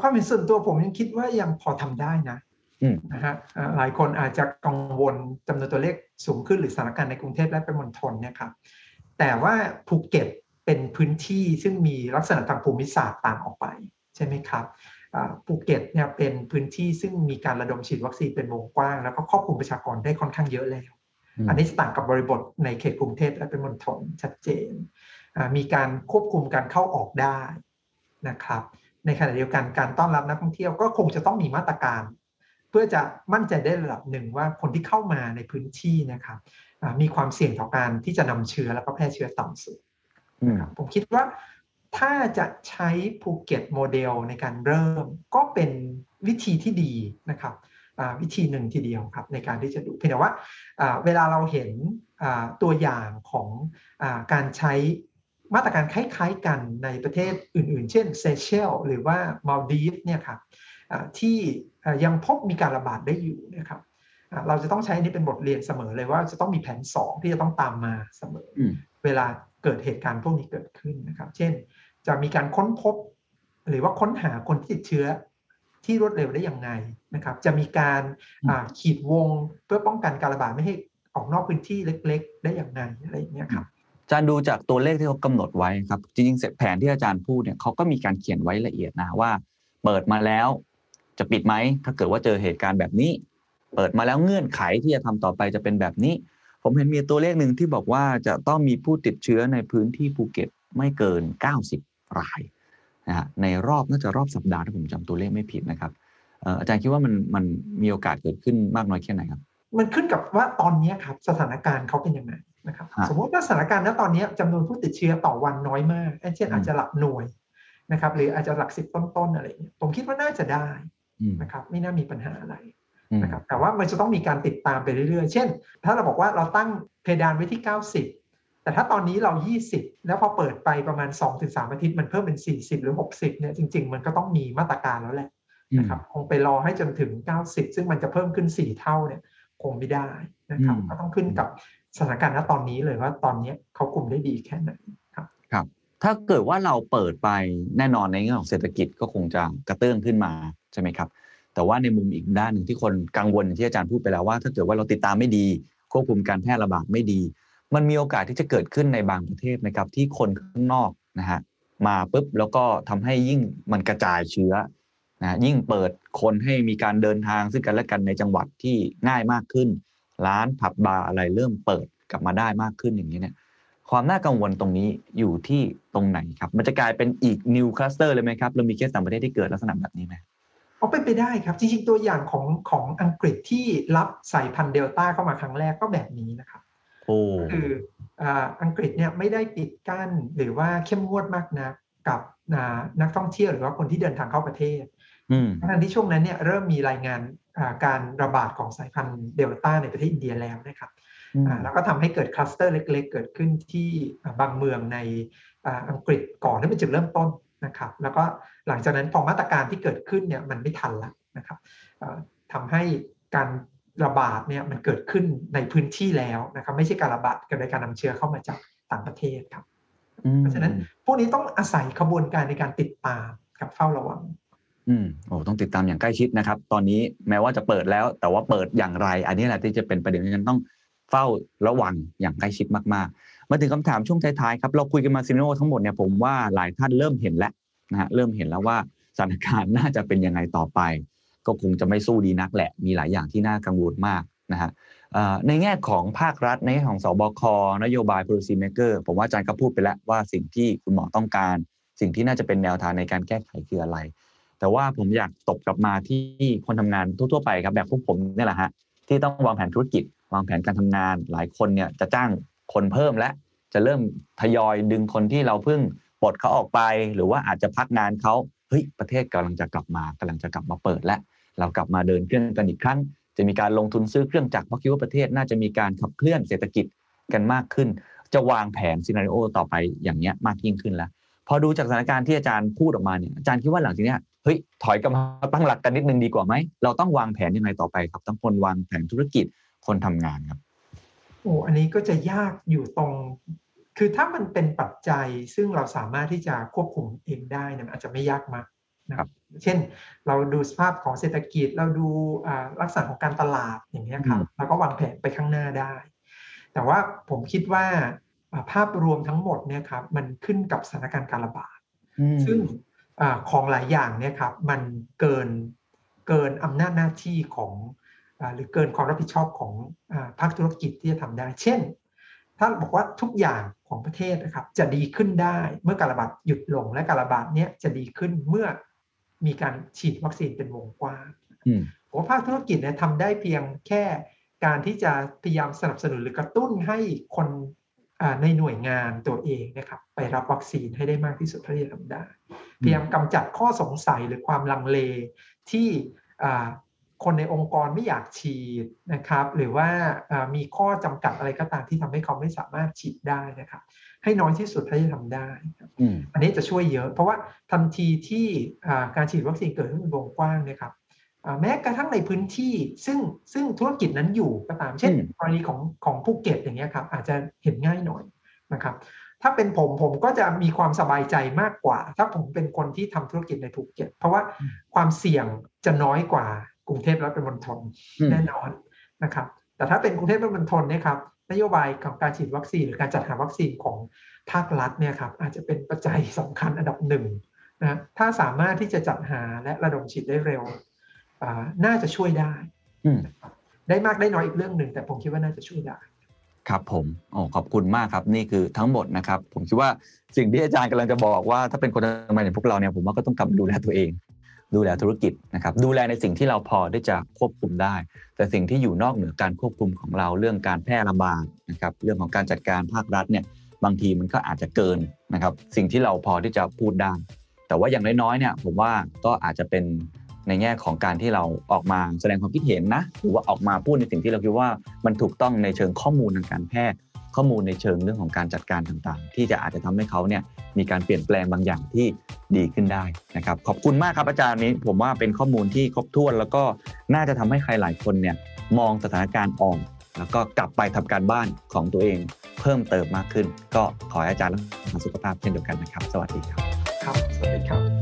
Speaker 1: ความเห็นส่วนตัวผมยังคิดว่ายังพอทำได้นะ นะฮะเอ่อหลายคนอาจจะกังวลจำนวนตัวเลขสูงขึ้นหรือสถานการณ์ในกรุงเทพและปริมณฑลเนี่ยครับแต่ว่าภูเก็ตเป็นพื้นที่ซึ่งมีลักษณะทางภูมิศาสตร์ต่างออกไปใช่ไหมครับอ่าภูเก็ตเนี่ยเป็นพื้นที่ซึ่งมีการระดมฉีดวัคซีนเป็นวงกว้าง แล้วก็ครอบคลุมประชากรได้ค่อนข้างเยอะแล้ว
Speaker 5: อืม
Speaker 1: อันนี้ต่างกับบริบทในเขตกรุงเทพและปริมณฑลชัดเจนอ่ามีการควบคุมการเข้าออกได้นะครับ ในขณะเดียวกันการต้อนรับนักท่องเที่ยวก็คงจะต้องมีมาตรการเพื่อจะมั่นใจได้ระดับหนึ่งว่าคนที่เข้ามาในพื้นที่นะครับอ่ามีความเสี่ยงต่อการที่จะนำเชื้อแล้วก็แพร่เชื้อต่ำสุด
Speaker 5: อืม
Speaker 1: ครับผมคิดว่าถ้าจะใช้ภูเก็ตโมเดลในการเริ่ม ก็เป็นวิธีที่ดีนะครับอ่าวิธีหนึ่งทีเดียวครับในการที่จะดูเพียงแต่ว่าอ่าเวลาเราเห็นอ่าตัวอย่างของอาการใช้มาตรการคล้ายๆกันในประเทศอื่น ๆ เช่นเซเชลส์หรือว่ามัลดีฟส์เนี่ยครับอ่า ที่อ่ายังพบมีการระบาดได้อยู่นะครับอ่าเราจะต้องใช้อันนี้เป็นบทเรียนเสมอเลยว่าจะต้องมีแผน 2 ที่จะต้องตามมาเสมอ
Speaker 5: อืม
Speaker 1: เวลาเกิดเหตุการณ์พวกนี้เกิดขึ้นนะครับ เช่น จะมีการค้นพบ หรือว่าค้นหาคนที่ติดเชื้อที่รวดเร็วได้อย่างไงนะครับ จะมีการอ่าขีดวงเพื่อป้องกันการระบาดไม่ให้ออกนอกพื้นที่เล็ก ๆ ได้อย่างไงอะไรอย่างเงี้ยครับ
Speaker 5: อาจารย์ดูจากตัวเลขที่เขากำหนดไว้ครับ จริงๆแผนที่อาจารย์พูดเนี่ยเขาก็มีการเขียนไว้ละเอียดนะว่า เปิดมาแล้ว จะปิดไหมถ้าเกิดว่าเจอเหตุการณ์แบบนี้ เปิดมาแล้วเงื่อนไขที่จะทำต่อไปจะเป็นแบบนี้ ผมเห็นมีตัวเลขหนึ่งที่บอกว่าจะต้องมีผู้ติดเชื้อในพื้นที่ภูเก็ตไม่เกิน 90 รายนะฮะในรอบน่าจะรอบสัปดาห์ถ้าผมจำตัวเลขไม่ผิดนะครับเอ่ออาจารย์คิดว่ามันมันมีโอกาสเกิดขึ้นมากน้อยแค่ไหนครับ
Speaker 1: มันขึ้นกับว่าตอนนี้ครับสถานการณ์เขาเป็นยังไงนะครับ
Speaker 5: ฮะ
Speaker 1: สมมติว่าสถานการณ์ณตอนนี้จำนวนผู้ติดเชื้อต่อวันน้อยมากเช่น
Speaker 5: อืม
Speaker 1: อาจจะหลักหน่วยนะครับหรืออาจจะหลักสิบต้นๆอะไรอย่างเงี้ยผมคิดว่าน่าจะได้
Speaker 5: อืม
Speaker 1: นะครับไม่น่ามีปัญหาอะไร
Speaker 5: อืม
Speaker 1: นะครับแต่ว่ามันจะต้องมีการติดตามไปเรื่อยๆ เช่น ถ้าเราบอกว่าเราตั้งเพดานไว้ที่ 90 แต่ถ้าตอนนี้เรา 20 แล้วพอเปิดไปประมาณ 2-3 อาทิตย์มันเพิ่มเป็น 40 หรือ 60 เนี่ยจริง ๆ มันก็ต้องมีมาตรการแล้วแหละนะครับคงไปรอให้จนถึง 90 ซึ่งมันจะเพิ่มขึ้น 4 เท่าเนี่ยคงไม่ได้นะครับ
Speaker 5: อืม
Speaker 1: ก็ต้องขึ้นกับสถานการณ์ณตอนนี้เลยว่าตอนนี้เขาคุมได้ดีแค่ไหนครับ
Speaker 5: ครับ ถ้าเกิดว่าเราเปิดไปแน่นอนในเรื่องของเศรษฐกิจก็คงจะกระเตื้องขึ้นมา ใช่ไหมครับแต่ว่าในมุมอีกด้านหนึ่งที่คนกังวลอย่างที่อาจารย์พูดไปแล้วว่า ถ้าเกิดว่าเราติดตามไม่ดี ควบคุมการแพร่ระบาดไม่ดี มันมีโอกาสที่จะเกิดขึ้นในบางประเทศนะครับ ที่คนข้างนอกนะฮะมาปุ๊บแล้วก็ทำให้ยิ่งมันกระจายเชื้อนะยิ่งเปิดคนให้มีการเดินทางซึ่งกันและกันในจังหวัดที่ง่ายมากขึ้น ร้านผับบาร์อะไรเริ่มเปิดกลับมาได้มากขึ้นอย่างนี้เนี่ยความน่ากังวลตรงนี้อยู่ที่ตรงไหนครับ มันจะกลายเป็นอีก new cluster เลยไหมครับเรามีเคสต่างประเทศที่เกิดลักษณะแบบนี้ไหม
Speaker 1: เอาเป็นไปได้ครับจริงๆตัวอย่างของของอังกฤษที่รับสายพันธุ์เดลต้าเข้ามาครั้งแรกก็แบบนี้นะครับ
Speaker 5: โอ้
Speaker 1: คืออ่าอังกฤษเนี่ยไม่ได้ปิดกั้นหรือว่าเข้มงวดมากนะกับอ่านักท่องเที่ยวหรือว่าคนที่เดินทางเข้าประเทศ
Speaker 5: อืม
Speaker 1: ทั้งที่ช่วงนั้นเนี่ยเริ่มมีรายงานอ่าการระบาดของสายพันธุ์เดลต้าในประเทศอินเดียแล้วนะครับ
Speaker 5: อืม
Speaker 1: อ่าแล้วก็ทำให้เกิดคลัสเตอร์เล็ก ๆ เกิดขึ้นที่อ่าบางเมืองในอ่าอังกฤษก่อนที่เป็นจุดเริ่มต้น นะครับ แล้วก็หลังจากนั้นพอมาตรการที่เกิดขึ้นเนี่ยมันไม่ทันแล้วนะครับอ่าทำให้การระบาดเนี่ยมันเกิดขึ้นในพื้นที่แล้วนะครับไม่ใช่การระบาดเกิดในการนำเชื้อเข้ามาจากต่างประเทศครับ
Speaker 5: อืม
Speaker 1: เพราะฉะนั้นพวกนี้ต้องอาศัยขบวนการในการติดตามกับเฝ้าระวัง
Speaker 5: อืมโอ้ต้องติดตามอย่างใกล้ชิดนะครับ ตอนนี้แม้ว่าจะเปิดแล้ว แต่ว่าเปิดอย่างไร อันนี้แหละที่จะเป็นประเด็นที่ฉันต้องเฝ้าระวังอย่างใกล้ชิดมากๆ มาถึงคำถามช่วงท้ายๆครับเราคุยกันมาซิโนทั้งหมดเนี่ยผมว่าหลายท่านเริ่มเห็นแล้วนะฮะเริ่มเห็นแล้วว่าสถานการณ์น่าจะเป็นยังไงต่อไป ก็คงจะไม่สู้ดีนักแหละ มีหลายอย่างที่น่ากังวลมากนะฮะในแง่ของภาครัฐในแง่ของสบค นโยบาย policy maker ผมว่าอาจารย์ก็พูดไปแล้วว่าสิ่งที่คุณหมอต้องการ สิ่งที่น่าจะเป็นแนวทางในการแก้ไขคืออะไร แต่ว่าผมอยากตบกลับมาที่คนทำงานทั่วๆไปครับแบบพวกผมเนี่ยแหละฮะที่ต้องวางแผนธุรกิจ วางแผนการทำงาน หลายคนเนี่ยจะจ้าง คนเพิ่มและจะเริ่มทยอยดึงคนที่เราเพิ่งปลดเขาออกไป หรือว่าอาจจะพักงานเขาเฮ้ยประเทศกำลังจะกลับมากำลังจะกลับมาเปิดและเรากลับมาเดินเครื่องกันอีกครั้ง จะมีการลงทุนซื้อเครื่องจักรเพราะคิดว่าประเทศน่าจะมีการขับเคลื่อนเศรษฐกิจกันมากขึ้น จะวางแผนซีนารีโอต่อไปอย่างเนี้ยมากยิ่งขึ้นแล้ว พอดูจากสถานการณ์ที่อาจารย์พูดออกมาเนี่ยอาจารย์คิดว่าหลังจากนี้เฮ้ยถอยกลับมาตั้งหลักกันนิดนึงดีกว่าไหมเราต้องวางแผนยังไงต่อไปครับทั้งคนวางแผนธุรกิจคนทำงานครับ
Speaker 1: โอ้อันนี้ก็จะยากอยู่ตรง คือถ้ามันเป็นปัจจัยซึ่งเราสามารถที่จะควบคุมเองได้เนี่ยมันอาจจะไม่ยากมากนะครับ เช่น เราดูสภาพของเศรษฐกิจ เราดูลักษณะของการตลาดอย่างนี้ครับเราก็วางแผนไปข้างหน้าได้ แต่ว่าผมคิดว่าภาพรวมทั้งหมดเนี่ยครับมันขึ้นกับสถานการณ์การระบาด ซึ่งอของหลายอย่างเนี่ยครับมันเกินเกินอำนาจหน้าที่ของ หรือเกินความรับผิดชอบของภาคธุรกิจที่จะทำได้ เช่น ถ้าบอกว่าทุกอย่างของประเทศนะครับจะดีขึ้นได้เมื่อการระบาดหยุดลงและการระบาดเนี้ยจะดีขึ้นเมื่อมีการฉีดวัคซีนเป็นวงกว้างผมว่าภาคธุรกิจเนี่ยทำได้เพียงแค่การที่จะพยายามสนับสนุนหรือกระตุ้นให้คนในหน่วยงานตัวเองนะครับไปรับวัคซีนให้ได้มากที่สุดเท่าที่จะทำได้ พยายามกำจัดข้อสงสัยหรือความลังเลที่ คนในองค์กรไม่อยากฉีดนะครับ หรือว่ามีข้อจำกัดอะไรก็ตามที่ทำให้เขาไม่สามารถฉีดได้นะครับ ให้น้อยที่สุดเท่าที่ทำได้ อันนี้จะช่วยเยอะ เพราะว่าทันทีที่การฉีดวัคซีนเกิดขึ้นเป็นวงกว้างนะครับแม้กระทั่งในพื้นที่ซึ่งซึ่งธุรกิจนั้นอยู่ก็ตามเช่นกรณีของของภูเก็ตอย่างเงี้ยครับอาจจะเห็นง่ายหน่อยนะครับ ถ้าเป็นผมผมก็จะมีความสบายใจมากกว่า ถ้าผมเป็นคนที่ทำธุรกิจในภูเก็ต เพราะว่าความเสี่ยงจะน้อยกว่า กรุงเทพและปริมณฑลแน่นอนนะครับ แต่ถ้าเป็นกรุงเทพและปริมณฑลเนี่ยครับนโยบายของการฉีดวัคซีนหรือการจัดหาวัคซีนของภาครัฐเนี่ยครับอาจจะเป็นปัจจัยสำคัญอันดับหนึ่งนะถ้าสามารถที่จะจัดหาและระดมฉีดได้เร็วน่าจะช่วยได้ได้มากได้น้อยอีกเรื่องหนึ่งแต่ผมคิดว่าน่าจะช่วยได้
Speaker 5: ครับผมโอ้ขอบคุณมากครับนี่คือทั้งหมดนะครับ ผมคิดว่าสิ่งที่อาจารย์กำลังจะบอกว่าถ้าเป็นคนทำงานอย่างพวกเราเนี่ยผมว่าก็ต้องกลับดูแลตัวเอง ดูแลธุรกิจนะครับดูแลในสิ่งที่เราพอได้จะควบคุมได้ แต่สิ่งที่อยู่นอกเหนือการควบคุมของเราเรื่องการแพร่ระบาดนะครับเรื่องของการจัดการภาครัฐเนี่ยบางทีมันก็อาจจะเกินนะครับสิ่งที่เราพอที่จะพูดได้ แต่ว่าอย่างน้อยๆเนี่ยผมว่าก็อาจจะเป็นในแง่ของการที่เราออกมาแสดงความคิดเห็นนะหรือว่าออกมาพูดในสิ่งที่เราคิดว่ามันถูกต้องในเชิงข้อมูลทางการแพทย์ ข้อมูลในเชิงเรื่องของการจัดการต่างๆ ที่จะอาจจะทำให้เขาเนี่ยมีการเปลี่ยนแปลงบางอย่างที่ดีขึ้นได้นะครับขอบคุณมากครับอาจารย์นี้ ผมว่าเป็นข้อมูลที่ครบถ้วน แล้วก็น่าจะทำให้ใครหลายคนเนี่ยมองสถานการณ์ออกแล้วก็กลับไปทำการบ้านของตัวเองเพิ่มเติมมากขึ้น ก็ขอให้อาจารย์รักษาสุขภาพเช่นเดียวกันนะครับ สวัสดีครับ
Speaker 1: ครับ สวัสดีครับ